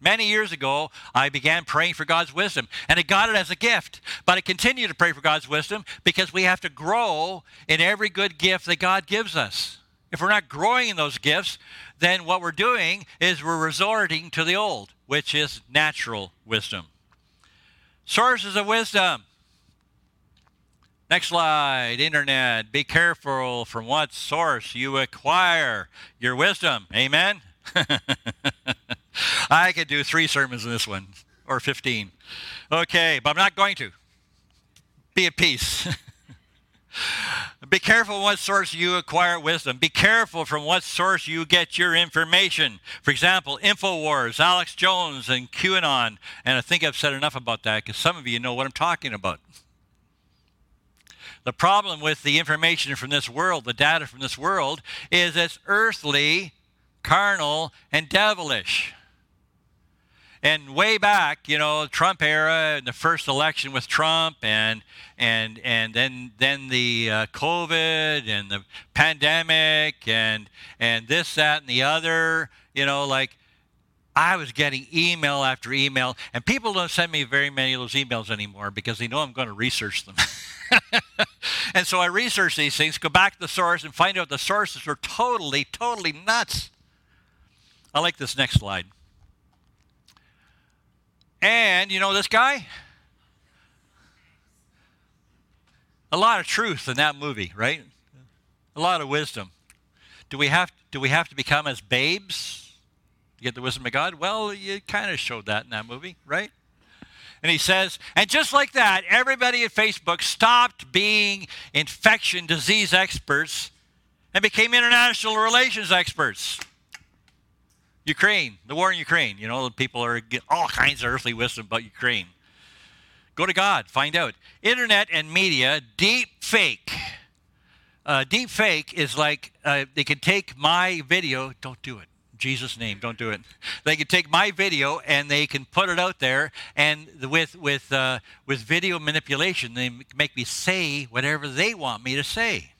Many years ago, I began praying for God's wisdom, and I got it as a gift. But I continue to pray for God's wisdom because we have to grow in every good gift that God gives us. If we're not growing in those gifts, then what we're doing is we're resorting to the old, which is natural wisdom. Sources of wisdom. Next slide, internet. Be careful from what source you acquire your wisdom. Amen? I could do three sermons in this one, or 15. Okay, but I'm not going to. Be at peace. Be careful what source you acquire wisdom. Be careful from what source you get your information. For example, InfoWars, Alex Jones, and QAnon. And I think I've said enough about that because some of you know what I'm talking about. The problem with the information from this world, the data from this world, is it's earthly carnal, and devilish. And way back, you know, Trump era, and the first election with Trump, and and and then then the uh, COVID and the pandemic, and and this, that, and the other. You know, like I was getting email after email, and people don't send me very many of those emails anymore because they know I'm going to research them. and so I research these things, go back to the source, and find out the sources are totally, totally nuts. I like this next slide. And you know this guy? A lot of truth in that movie, right? A lot of wisdom. Do we have do we have to become as babes to get the wisdom of God? Well, you kind of showed that in that movie, right? And he says, and just like that, everybody at Facebook stopped being infection disease experts and became international relations experts. Ukraine, the war in Ukraine. You know, people are getting all kinds of earthly wisdom about Ukraine. Go to God, find out. Internet and media, deep fake. Uh, deep fake is like uh, they can take my video, don't do it. Jesus' name, don't do it. They can take my video and they can put it out there, and with with uh, with video manipulation, they make me say whatever they want me to say.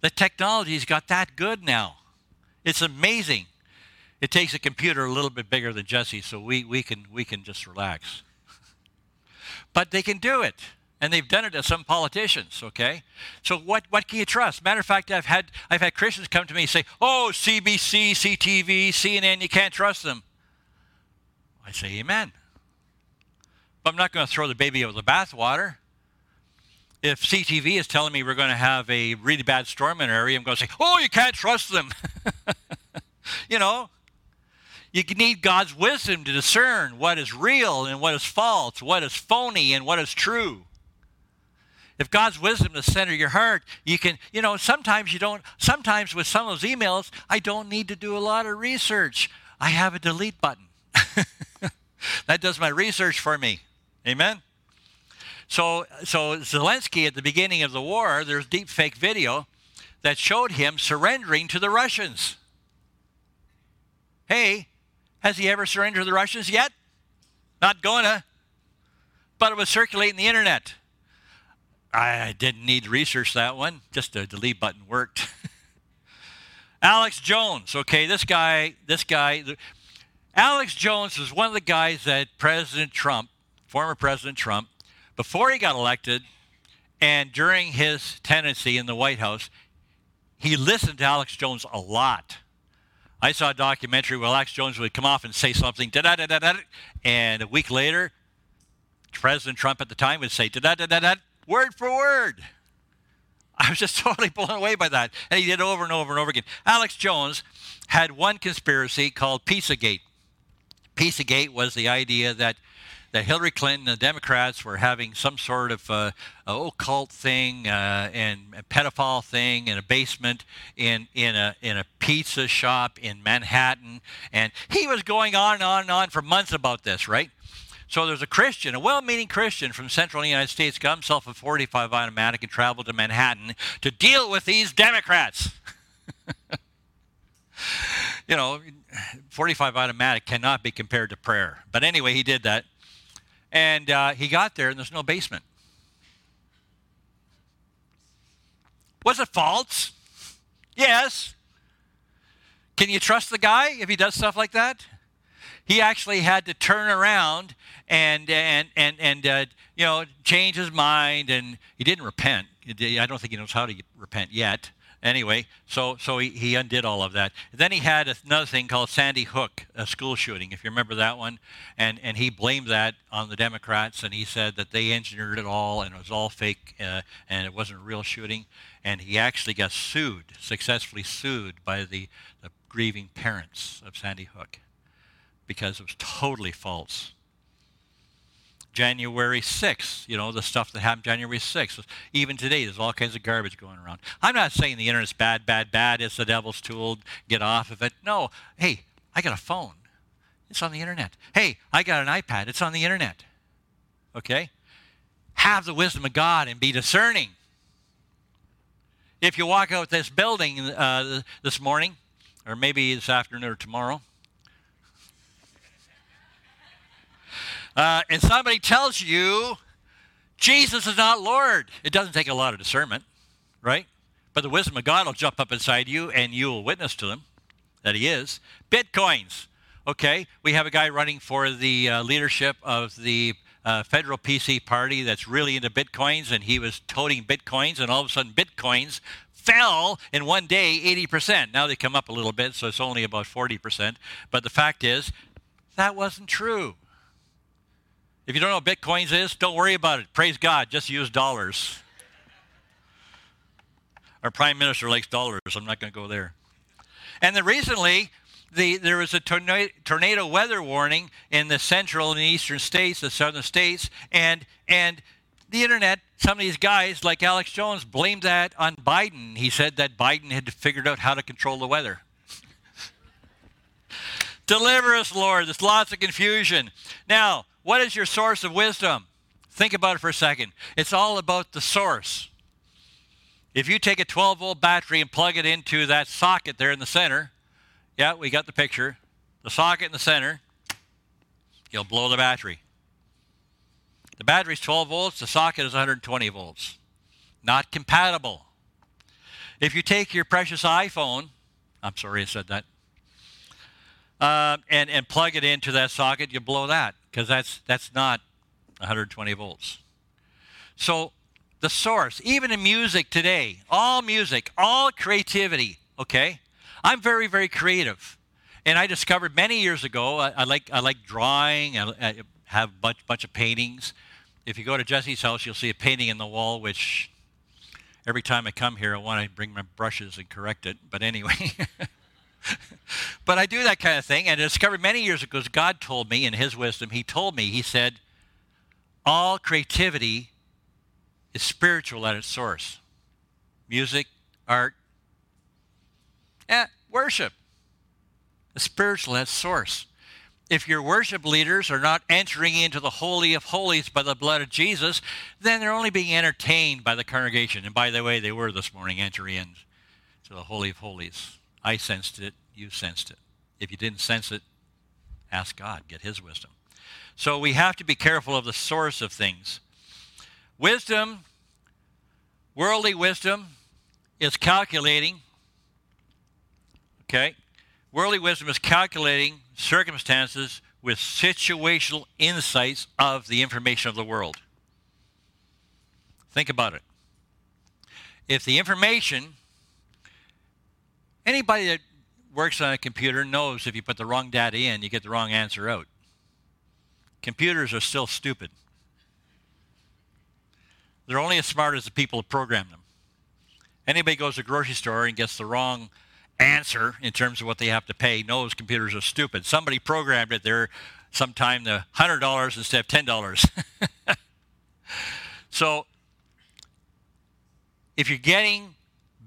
The technology's got that good now. It's amazing. It takes a computer a little bit bigger than Jesse, so we, we, can, we can just relax. but they can do it. And they've done it to some politicians, okay? So what, what can you trust? Matter of fact, I've had, I've had Christians come to me and say, oh, CBC, CTV, CNN, you can't trust them. I say, amen. But I'm not going to throw the baby out with the bathwater. If CTV is telling me we're going to have a really bad storm in an area, I'm going to say, oh, you can't trust them. you know, You need God's wisdom to discern what is real and what is false, what is phony and what is true. If God's wisdom to center your heart, you can, you know, sometimes you don't, sometimes with some of those emails, I don't need to do a lot of research. I have a delete button. that does my research for me. Amen? So, so Zelensky at the beginning of the war, there's deep fake video that showed him surrendering to the Russians. Hey, has he ever surrendered to the Russians yet? Not gonna. But it was circulating the internet. I didn't need to research that one. Just the delete button worked. Alex Jones. Okay, this guy, this guy, Alex Jones was one of the guys that President Trump, former President Trump, before he got elected and during his tenancy in the White House, he listened to Alex Jones a lot. I saw a documentary where Alex Jones would come off and say something, da da da da da, and a week later, President Trump at the time would say da da da da da, word for word. I was just totally blown away by that. And he did it over and over and over again. Alex Jones had one conspiracy called Pizzagate. Pizzagate was the idea that that Hillary Clinton and the Democrats were having some sort of uh, occult thing uh, and a pedophile thing in a basement in, in, a, in a pizza shop in Manhattan. And he was going on and on and on for months about this, right? So there's a Christian, a well-meaning Christian from central United States, got himself a 45 automatic and traveled to Manhattan to deal with these Democrats. you know, 45 automatic cannot be compared to prayer. But anyway, he did that. And uh, he got there, and there's no basement. Was it false? Yes. Can you trust the guy if he does stuff like that? He actually had to turn around and and and and uh, you know change his mind, and he didn't repent. I don't think he knows how to repent yet anyway, so so he, he undid all of that. Then he had another thing called Sandy Hook, a school shooting, if you remember that one, and and he blamed that on the Democrats, and he said that they engineered it all and it was all fake uh, and it wasn't a real shooting, and he actually got sued, successfully sued by the, the grieving parents of Sandy Hook, because it was totally false. January 6th, you know, the stuff that happened January 6th. Even today, there's all kinds of garbage going around. I'm not saying the internet's bad, bad, bad. It's the devil's tool. Get off of it. No. Hey, I got a phone. It's on the internet. Hey, I got an iPad. It's on the internet. Okay? Have the wisdom of God and be discerning. If you walk out this building uh, this morning, or maybe this afternoon or tomorrow, uh, and somebody tells you Jesus is not Lord, it doesn't take a lot of discernment, right? But the wisdom of God will jump up inside you and you will witness to them that He is. Bitcoins. Okay, we have a guy running for the uh, leadership of the uh, federal PC party that's really into Bitcoins, and he was toting Bitcoins, and all of a sudden, Bitcoins fell in one day 80%. Now they come up a little bit, so it's only about 40%. But the fact is, that wasn't true. If you don't know what Bitcoins is, don't worry about it. Praise God, just use dollars. Our prime minister likes dollars. I'm not going to go there. And then recently, the, there was a tornado, tornado weather warning in the central and eastern states, the southern states, and and the internet, some of these guys like Alex Jones blamed that on Biden. He said that Biden had figured out how to control the weather. Deliver us, Lord. There's lots of confusion. Now, what is your source of wisdom? Think about it for a second. It's all about the source. If you take a 12 volt battery and plug it into that socket there in the center, yeah, we got the picture. The socket in the center, you'll blow the battery. The battery's 12 volts, the socket is 120 volts. Not compatible. If you take your precious iPhone, I'm sorry I said that, uh, and, and plug it into that socket, you blow that because that's, that's not 120 volts. So the source, even in music today, all music, all creativity, okay? I'm very, very creative. And I discovered many years ago, I, I like, I like drawing, I, I have a bunch, bunch of paintings. If you go to Jesse's house, you'll see a painting in the wall, which every time I come here, I want to bring my brushes and correct it. But anyway. but I do that kind of thing, and I discovered many years ago, God told me in His wisdom, He told me, He said, all creativity is spiritual at its source music, art, eh, worship. Spiritual at its source. If your worship leaders are not entering into the Holy of Holies by the blood of Jesus, then they're only being entertained by the congregation. And by the way, they were this morning entering into the Holy of Holies. I sensed it, you sensed it. If you didn't sense it, ask God, get His wisdom. So we have to be careful of the source of things. Wisdom, worldly wisdom, is calculating. Okay? Worldly wisdom is calculating circumstances with situational insights of the information of the world. Think about it. If the information, anybody that works on a computer knows if you put the wrong data in, you get the wrong answer out. Computers are still stupid. They're only as smart as the people who program them. Anybody goes to a grocery store and gets the wrong answer in terms of what they have to pay knows computers are stupid. Somebody programmed it there sometime the $100 instead of $10. so if you're getting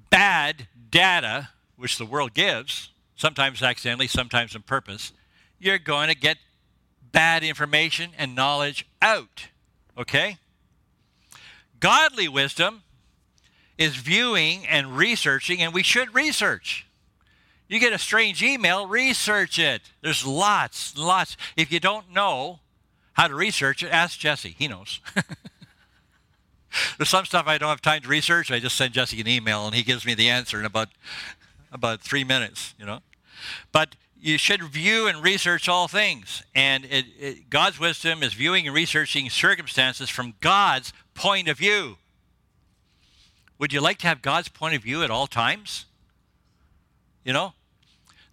bad data, which the world gives, sometimes accidentally, sometimes on purpose, you're going to get bad information and knowledge out. Okay? Godly wisdom is viewing and researching, and we should research. You get a strange email, research it. There's lots, lots. If you don't know how to research it, ask Jesse. He knows. There's some stuff I don't have time to research. I just send Jesse an email, and he gives me the answer in about about three minutes. You know, but you should view and research all things. And it, it, God's wisdom is viewing and researching circumstances from God's point of view. Would you like to have God's point of view at all times? You know,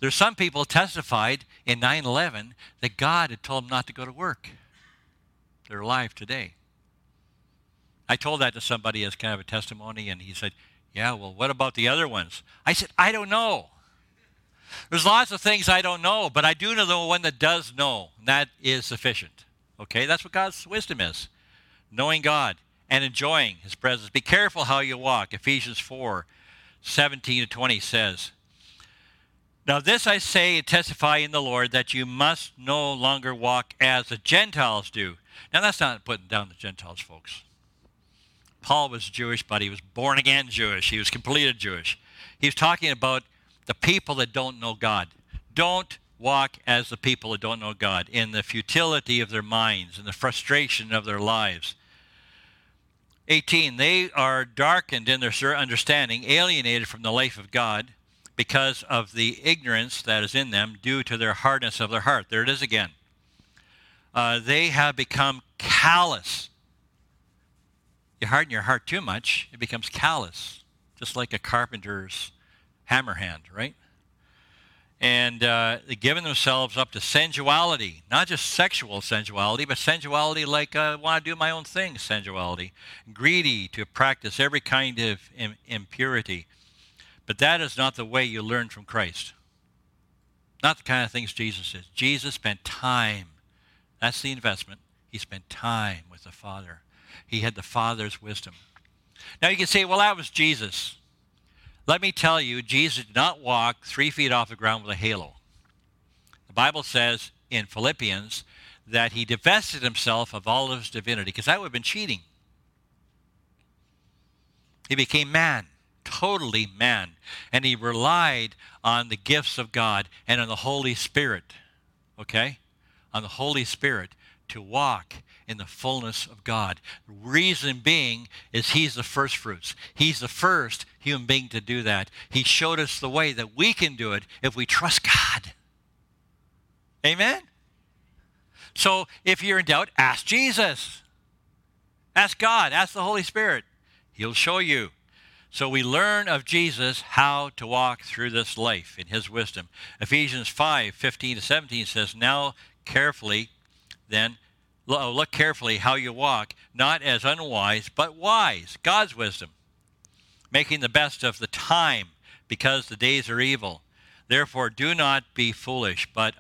there's some people testified in 9 11 that God had told them not to go to work. They're alive today. I told that to somebody as kind of a testimony, and he said, Yeah, well, what about the other ones? I said, I don't know. There's lots of things I don't know, but I do know the one that does know. And that is sufficient. Okay? That's what God's wisdom is knowing God and enjoying His presence. Be careful how you walk. Ephesians 4 17 to 20 says, Now this I say and testify in the Lord that you must no longer walk as the Gentiles do. Now that's not putting down the Gentiles, folks. Paul was Jewish, but he was born again Jewish. He was completed Jewish. He was talking about the people that don't know God. Don't walk as the people that don't know God in the futility of their minds and the frustration of their lives. 18, they are darkened in their understanding, alienated from the life of God because of the ignorance that is in them due to their hardness of their heart. There it is again. Uh, they have become callous. You harden your heart too much, it becomes callous, just like a carpenter's hammer hand, right? And uh, giving themselves up to sensuality, not just sexual sensuality, but sensuality like I uh, want to do my own thing sensuality. Greedy to practice every kind of Im- impurity. But that is not the way you learn from Christ. Not the kind of things Jesus did. Jesus spent time. That's the investment. He spent time with the Father. He had the Father's wisdom. Now you can say, well, that was Jesus. Let me tell you, Jesus did not walk three feet off the ground with a halo. The Bible says in Philippians that he divested himself of all of his divinity, because that would have been cheating. He became man, totally man, and he relied on the gifts of God and on the Holy Spirit, okay? On the Holy Spirit to walk in the fullness of God. Reason being is he's the first fruits. He's the first human being to do that. He showed us the way that we can do it if we trust God. Amen? So if you're in doubt, ask Jesus. Ask God. Ask the Holy Spirit. He'll show you. So we learn of Jesus how to walk through this life in his wisdom. Ephesians 5 15 to 17 says, Now carefully, then, look carefully how you walk, not as unwise, but wise, God's wisdom, making the best of the time because the days are evil. Therefore, do not be foolish, but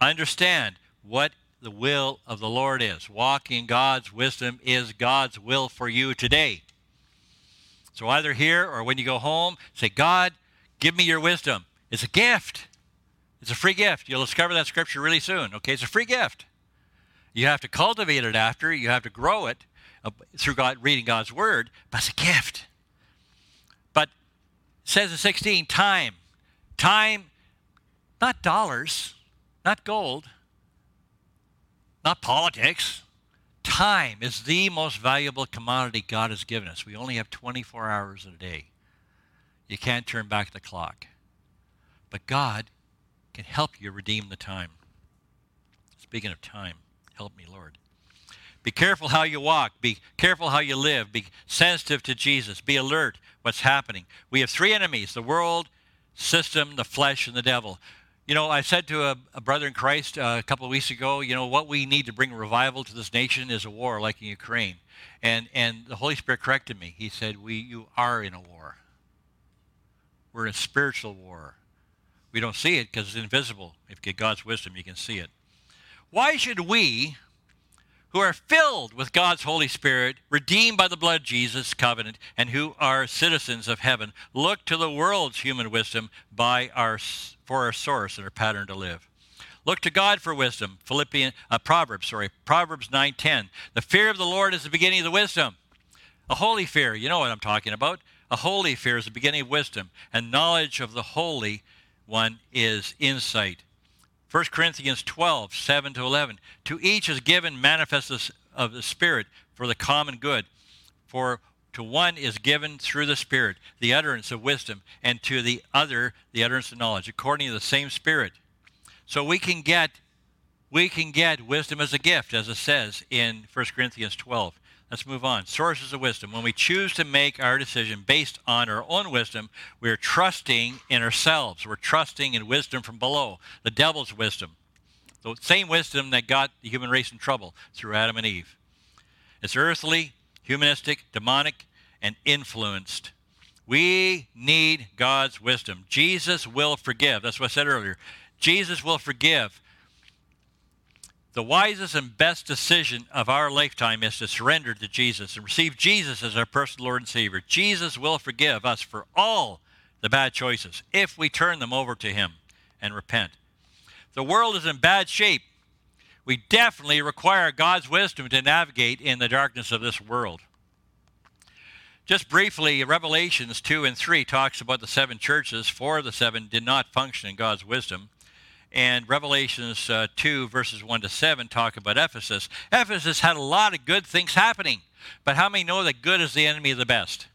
understand what the will of the Lord is. Walk in God's wisdom is God's will for you today. So either here or when you go home, say, God, give me your wisdom. It's a gift. It's a free gift. You'll discover that scripture really soon. Okay, it's a free gift. You have to cultivate it after, you have to grow it uh, through God reading God's word, but it's a gift. But says in 16, time. Time, not dollars, not gold, not politics. Time is the most valuable commodity God has given us. We only have 24 hours in a day. You can't turn back the clock. But God can help you redeem the time. Speaking of time, help me, Lord. Be careful how you walk. Be careful how you live. Be sensitive to Jesus. Be alert what's happening. We have three enemies the world, system, the flesh, and the devil. You know, I said to a, a brother in Christ uh, a couple of weeks ago, you know, what we need to bring revival to this nation is a war like in Ukraine. And, and the Holy Spirit corrected me. He said, we, You are in a war. We're in a spiritual war. We don't see it because it's invisible. If you get God's wisdom, you can see it. Why should we, who are filled with God's Holy Spirit, redeemed by the blood of Jesus' covenant, and who are citizens of heaven, look to the world's human wisdom by our, for our source and our pattern to live? Look to God for wisdom. Philippians, uh, Proverbs, sorry, Proverbs 9:10. The fear of the Lord is the beginning of the wisdom. A holy fear, you know what I'm talking about. A holy fear is the beginning of wisdom, and knowledge of the holy one is insight. 1 Corinthians 12, 7 to 11. To each is given manifest of the Spirit for the common good. For to one is given through the Spirit the utterance of wisdom, and to the other the utterance of knowledge, according to the same Spirit. So we can get we can get wisdom as a gift, as it says in 1 Corinthians 12. Let's move on. Sources of wisdom. When we choose to make our decision based on our own wisdom, we're trusting in ourselves. We're trusting in wisdom from below, the devil's wisdom. The same wisdom that got the human race in trouble through Adam and Eve. It's earthly, humanistic, demonic, and influenced. We need God's wisdom. Jesus will forgive. That's what I said earlier. Jesus will forgive the wisest and best decision of our lifetime is to surrender to Jesus and receive Jesus as our personal Lord and Savior. Jesus will forgive us for all the bad choices if we turn them over to Him and repent. The world is in bad shape. We definitely require God's wisdom to navigate in the darkness of this world. Just briefly, Revelations 2 and 3 talks about the seven churches. Four of the seven did not function in God's wisdom and Revelations uh, 2, verses 1 to 7, talk about Ephesus. Ephesus had a lot of good things happening, but how many know that good is the enemy of the best?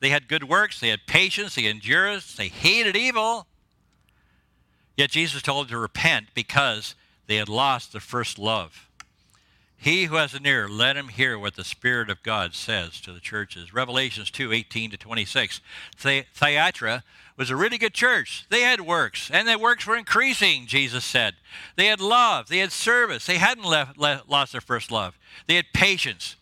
They had good works, they had patience, they endurance, they hated evil. Yet Jesus told them to repent because they had lost their first love. He who has an ear, let him hear what the Spirit of God says to the churches. Revelations 2 18 to 26. Thyatira was a really good church. They had works, and their works were increasing, Jesus said. They had love, they had service. They hadn't left, left, lost their first love. They had patience,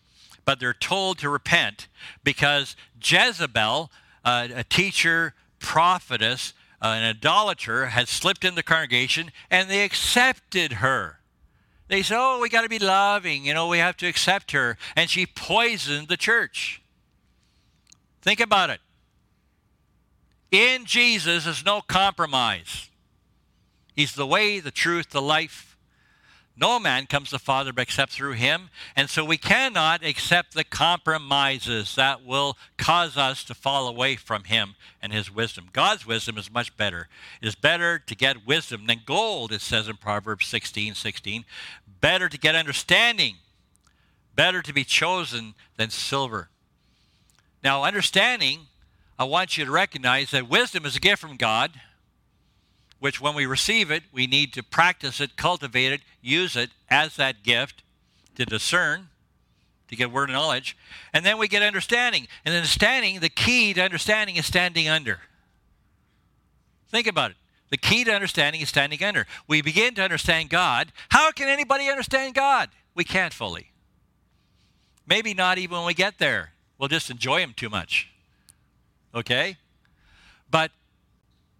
but they're told to repent because Jezebel, uh, a teacher, prophetess, uh, an idolater, had slipped in the congregation, and they accepted her. They said, Oh, we got to be loving. You know, we have to accept her. And she poisoned the church. Think about it. In Jesus is no compromise. He's the way, the truth, the life. No man comes to the Father except through him. And so we cannot accept the compromises that will cause us to fall away from him and his wisdom. God's wisdom is much better. It is better to get wisdom than gold, it says in Proverbs 16 16. Better to get understanding. Better to be chosen than silver. Now, understanding I want you to recognize that wisdom is a gift from God, which when we receive it, we need to practice it, cultivate it, use it as that gift to discern, to get word of knowledge. And then we get understanding. And understanding, the key to understanding is standing under. Think about it. The key to understanding is standing under. We begin to understand God. How can anybody understand God? We can't fully. Maybe not even when we get there. We'll just enjoy Him too much. Okay? But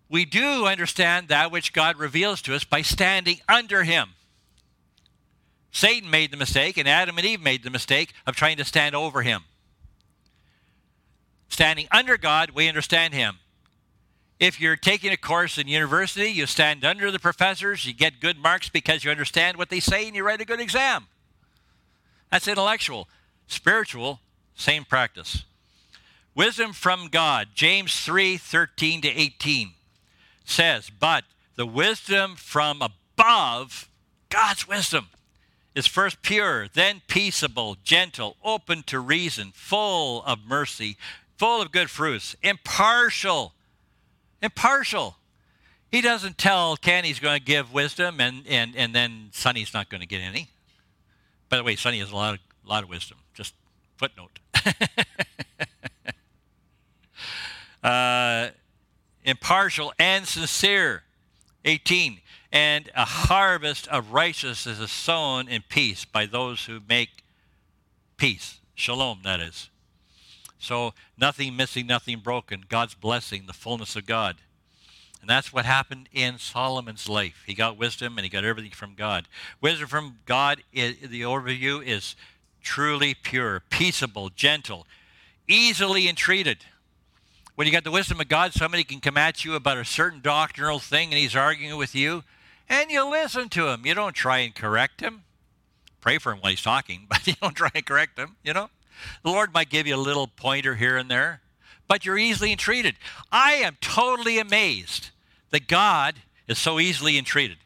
we do understand that which God reveals to us by standing under Him. Satan made the mistake, and Adam and Eve made the mistake of trying to stand over Him. Standing under God, we understand Him. If you're taking a course in university, you stand under the professors, you get good marks because you understand what they say, and you write a good exam. That's intellectual. Spiritual, same practice. Wisdom from God, James 3 13 to 18 says, But the wisdom from above, God's wisdom, is first pure, then peaceable, gentle, open to reason, full of mercy, full of good fruits, impartial. Impartial. He doesn't tell Ken he's going to give wisdom and, and, and then Sonny's not going to get any. By the way, Sonny has a lot of, lot of wisdom. Just footnote. uh, impartial and sincere. 18. And a harvest of righteousness is sown in peace by those who make peace. Shalom, that is. So nothing missing, nothing broken. God's blessing, the fullness of God. And that's what happened in Solomon's life. He got wisdom and he got everything from God. Wisdom from God, the overview is truly pure, peaceable, gentle, easily entreated. When you got the wisdom of God, somebody can come at you about a certain doctrinal thing and he's arguing with you, and you listen to him. You don't try and correct him. Pray for him while he's talking, but you don't try and correct him, you know? The Lord might give you a little pointer here and there, but you're easily entreated. I am totally amazed that God is so easily entreated.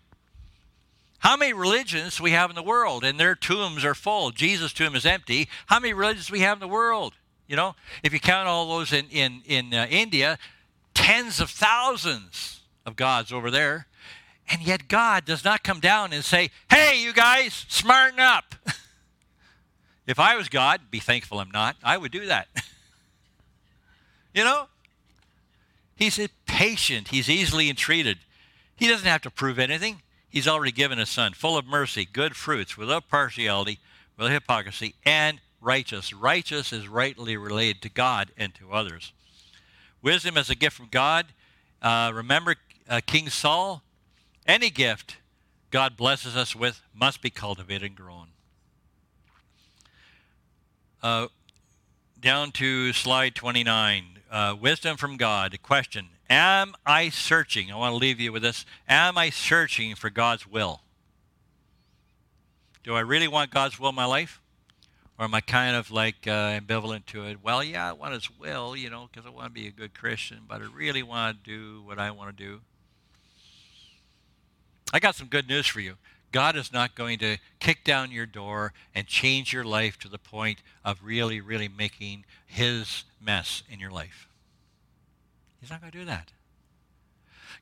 How many religions we have in the world and their tombs are full? Jesus' tomb is empty. How many religions we have in the world? You know, if you count all those in in in uh, India, tens of thousands of gods over there, and yet God does not come down and say, "Hey, you guys, smarten up." If I was God, be thankful I'm not, I would do that. you know? He's patient, he's easily entreated. He doesn't have to prove anything. He's already given a son, full of mercy, good fruits, without partiality, without hypocrisy, and righteous. Righteous is rightly related to God and to others. Wisdom is a gift from God. Uh, remember uh, King Saul? Any gift God blesses us with must be cultivated and grown. Uh, down to slide 29. Uh, wisdom from God. Question Am I searching? I want to leave you with this. Am I searching for God's will? Do I really want God's will in my life? Or am I kind of like uh, ambivalent to it? Well, yeah, I want His will, you know, because I want to be a good Christian, but I really want to do what I want to do. I got some good news for you. God is not going to kick down your door and change your life to the point of really, really making his mess in your life. He's not going to do that.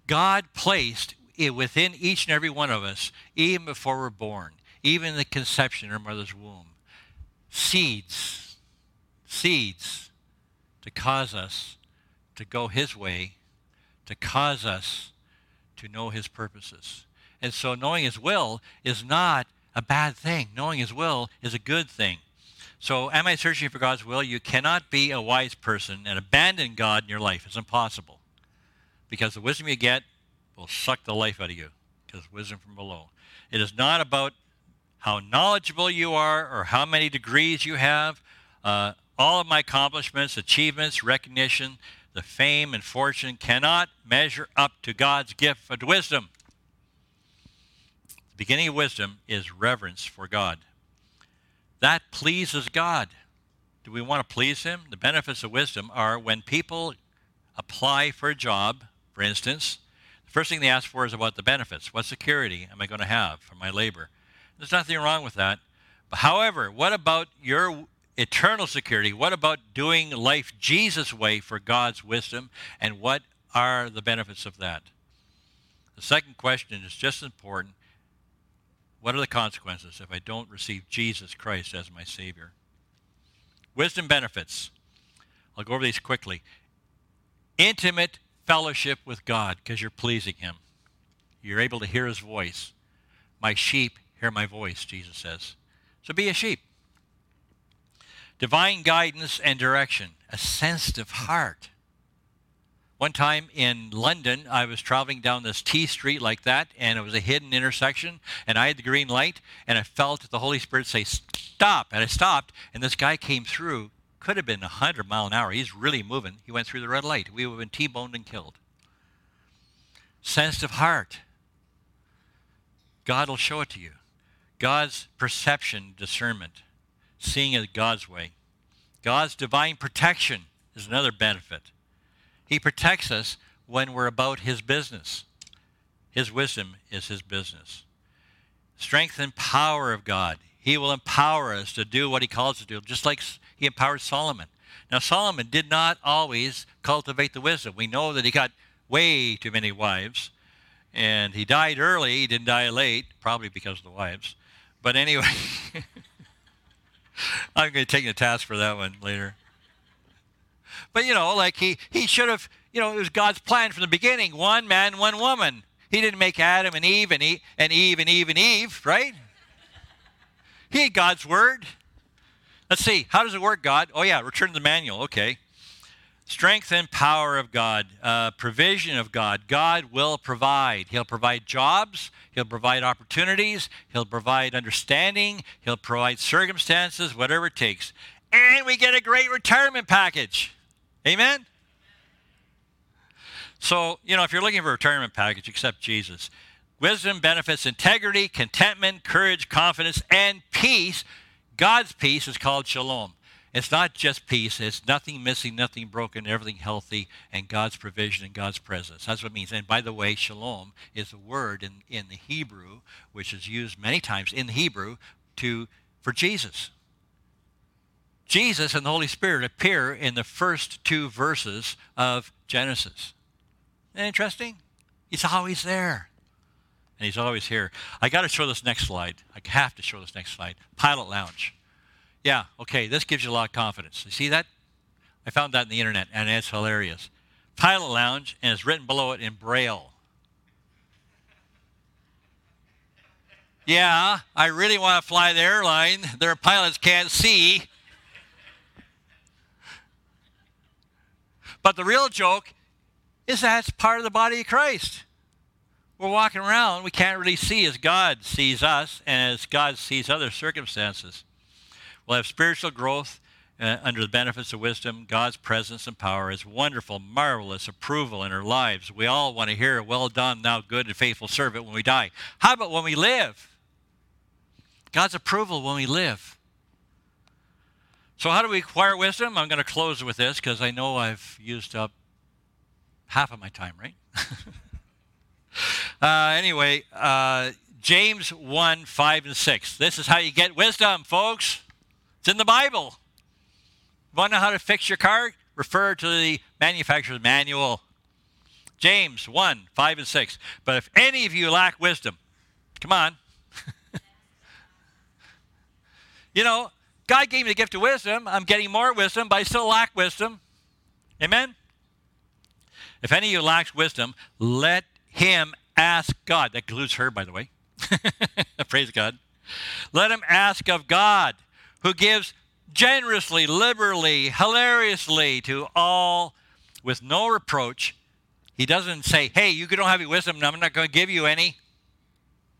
God placed it within each and every one of us, even before we're born, even the conception in our mother's womb, seeds, seeds to cause us to go his way, to cause us to know his purposes. And so knowing his will is not a bad thing. Knowing his will is a good thing. So am I searching for God's will? You cannot be a wise person and abandon God in your life. It's impossible. Because the wisdom you get will suck the life out of you. Because wisdom from below. It is not about how knowledgeable you are or how many degrees you have. Uh, all of my accomplishments, achievements, recognition, the fame and fortune cannot measure up to God's gift of wisdom The beginning of wisdom is reverence for God. That pleases God. Do we want to please Him? The benefits of wisdom are when people apply for a job, for instance, the first thing they ask for is about the benefits. What security am I going to have for my labor? There's nothing wrong with that. However, what about your eternal security? What about doing life Jesus' way for God's wisdom? And what are the benefits of that? The second question is just as important what are the consequences if I don't receive Jesus Christ as my Savior? Wisdom benefits. I'll go over these quickly. Intimate fellowship with God because you're pleasing Him. You're able to hear His voice. My sheep hear my voice, Jesus says. So be a sheep. Divine guidance and direction, a sensitive heart. One time in London, I was traveling down this T street like that, and it was a hidden intersection, and I had the green light, and I felt the Holy Spirit say, Stop. And I stopped, and this guy came through. Could have been 100 mile an hour. He's really moving. He went through the red light. We would have been T boned and killed. Sensitive heart. God will show it to you. God's perception, discernment, seeing it God's way. God's divine protection is another benefit. He protects us when we're about His business. His wisdom is His business. Strength and power of God. He will empower us to do what He calls us to do, just like He empowered Solomon. Now, Solomon did not always cultivate the wisdom. We know that he got way too many wives, and he died early. He didn't die late, probably because of the wives. But anyway, I'm going to take the task for that one later. But you know, like he he should have, you know, it was God's plan from the beginning: one man, one woman. He didn't make Adam and Eve and Eve and Eve and Eve and Eve, right? He had God's word. Let's see, how does it work, God? Oh yeah, return to the manual. Okay. Strength and power of God, uh, provision of God. God will provide. He'll provide jobs. He'll provide opportunities. He'll provide understanding. He'll provide circumstances, whatever it takes. And we get a great retirement package. Amen? So, you know, if you're looking for a retirement package, accept Jesus. Wisdom benefits integrity, contentment, courage, confidence, and peace. God's peace is called shalom. It's not just peace, it's nothing missing, nothing broken, everything healthy, and God's provision and God's presence. That's what it means. And by the way, shalom is a word in, in the Hebrew, which is used many times in the Hebrew to for Jesus. Jesus and the Holy Spirit appear in the first two verses of Genesis. Isn't interesting? He's always there. And he's always here. I got to show this next slide. I have to show this next slide. Pilot Lounge. Yeah, okay, this gives you a lot of confidence. You see that? I found that on the internet, and it's hilarious. Pilot Lounge, and it's written below it in Braille. Yeah, I really want to fly the airline. Their pilots can't see. But the real joke is that it's part of the body of Christ. We're walking around, we can't really see as God sees us and as God sees other circumstances. We'll have spiritual growth uh, under the benefits of wisdom. God's presence and power is wonderful, marvelous approval in our lives. We all want to hear, Well done, thou good and faithful servant, when we die. How about when we live? God's approval when we live. So, how do we acquire wisdom? I'm going to close with this because I know I've used up half of my time, right? uh, anyway, uh, James 1 5 and 6. This is how you get wisdom, folks. It's in the Bible. Want to know how to fix your car? Refer to the manufacturer's manual. James 1 5 and 6. But if any of you lack wisdom, come on. you know, God gave me the gift of wisdom. I'm getting more wisdom, but I still lack wisdom. Amen? If any of you lacks wisdom, let him ask God. That includes her, by the way. Praise God. Let him ask of God, who gives generously, liberally, hilariously to all with no reproach. He doesn't say, hey, you don't have any wisdom, I'm not going to give you any.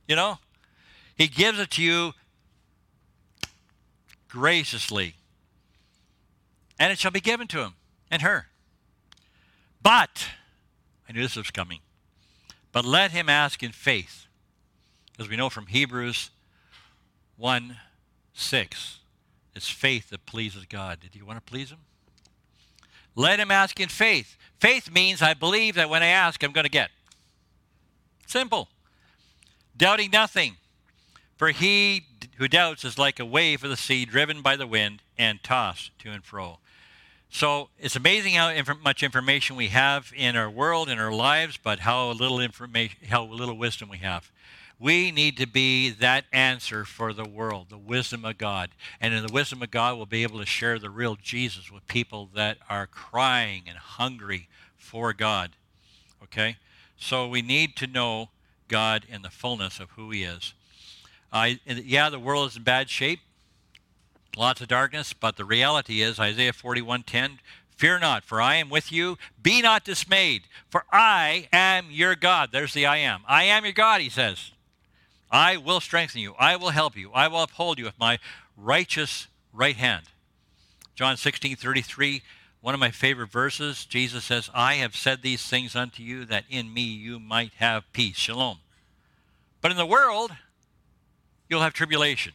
You know? He gives it to you graciously. And it shall be given to him and her. But, I knew this was coming, but let him ask in faith. As we know from Hebrews 1 6, it's faith that pleases God. Did you want to please him? Let him ask in faith. Faith means I believe that when I ask, I'm going to get. Simple. Doubting nothing. For he who doubts is like a wave of the sea driven by the wind and tossed to and fro. So it's amazing how inf- much information we have in our world, in our lives, but how little information, how little wisdom we have. We need to be that answer for the world, the wisdom of God. And in the wisdom of God, we'll be able to share the real Jesus with people that are crying and hungry for God. Okay? So we need to know God in the fullness of who He is. Uh, yeah, the world is in bad shape, lots of darkness, but the reality is Isaiah 41:10, Fear not, for I am with you. Be not dismayed, for I am your God. There's the I am. I am your God, he says. I will strengthen you. I will help you. I will uphold you with my righteous right hand. John 16, 33, one of my favorite verses. Jesus says, I have said these things unto you that in me you might have peace. Shalom. But in the world, you'll have tribulation.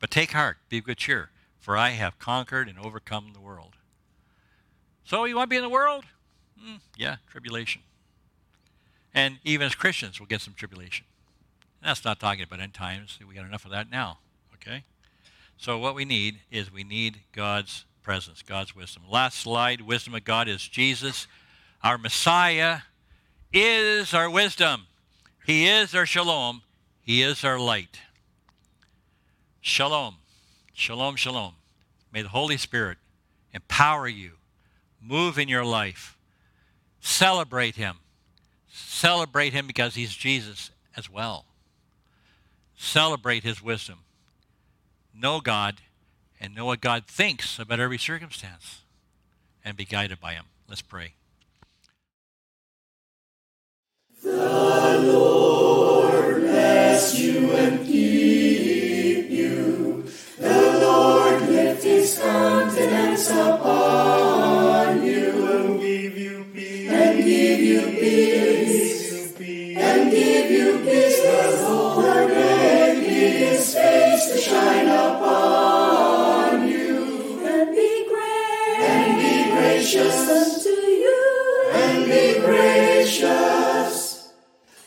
But take heart, be of good cheer, for I have conquered and overcome the world. So you want to be in the world? Mm, yeah, tribulation. And even as Christians, we'll get some tribulation. That's not talking about end times. We got enough of that now. Okay? So what we need is we need God's presence, God's wisdom. Last slide, wisdom of God is Jesus. Our Messiah is our wisdom. He is our shalom. He is our light. Shalom. Shalom, shalom. May the Holy Spirit empower you, move in your life. Celebrate Him. Celebrate Him because He's Jesus as well. Celebrate His wisdom. Know God and know what God thinks about every circumstance and be guided by Him. Let's pray. The Lord bless you and keep you. The Lord lift his countenance upon you and give you peace. and give you peace. And give you peace. The Lord shine upon you. And be great and be gracious. Unto you. And be gracious.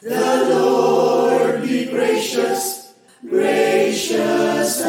The Lord be gracious, gracious.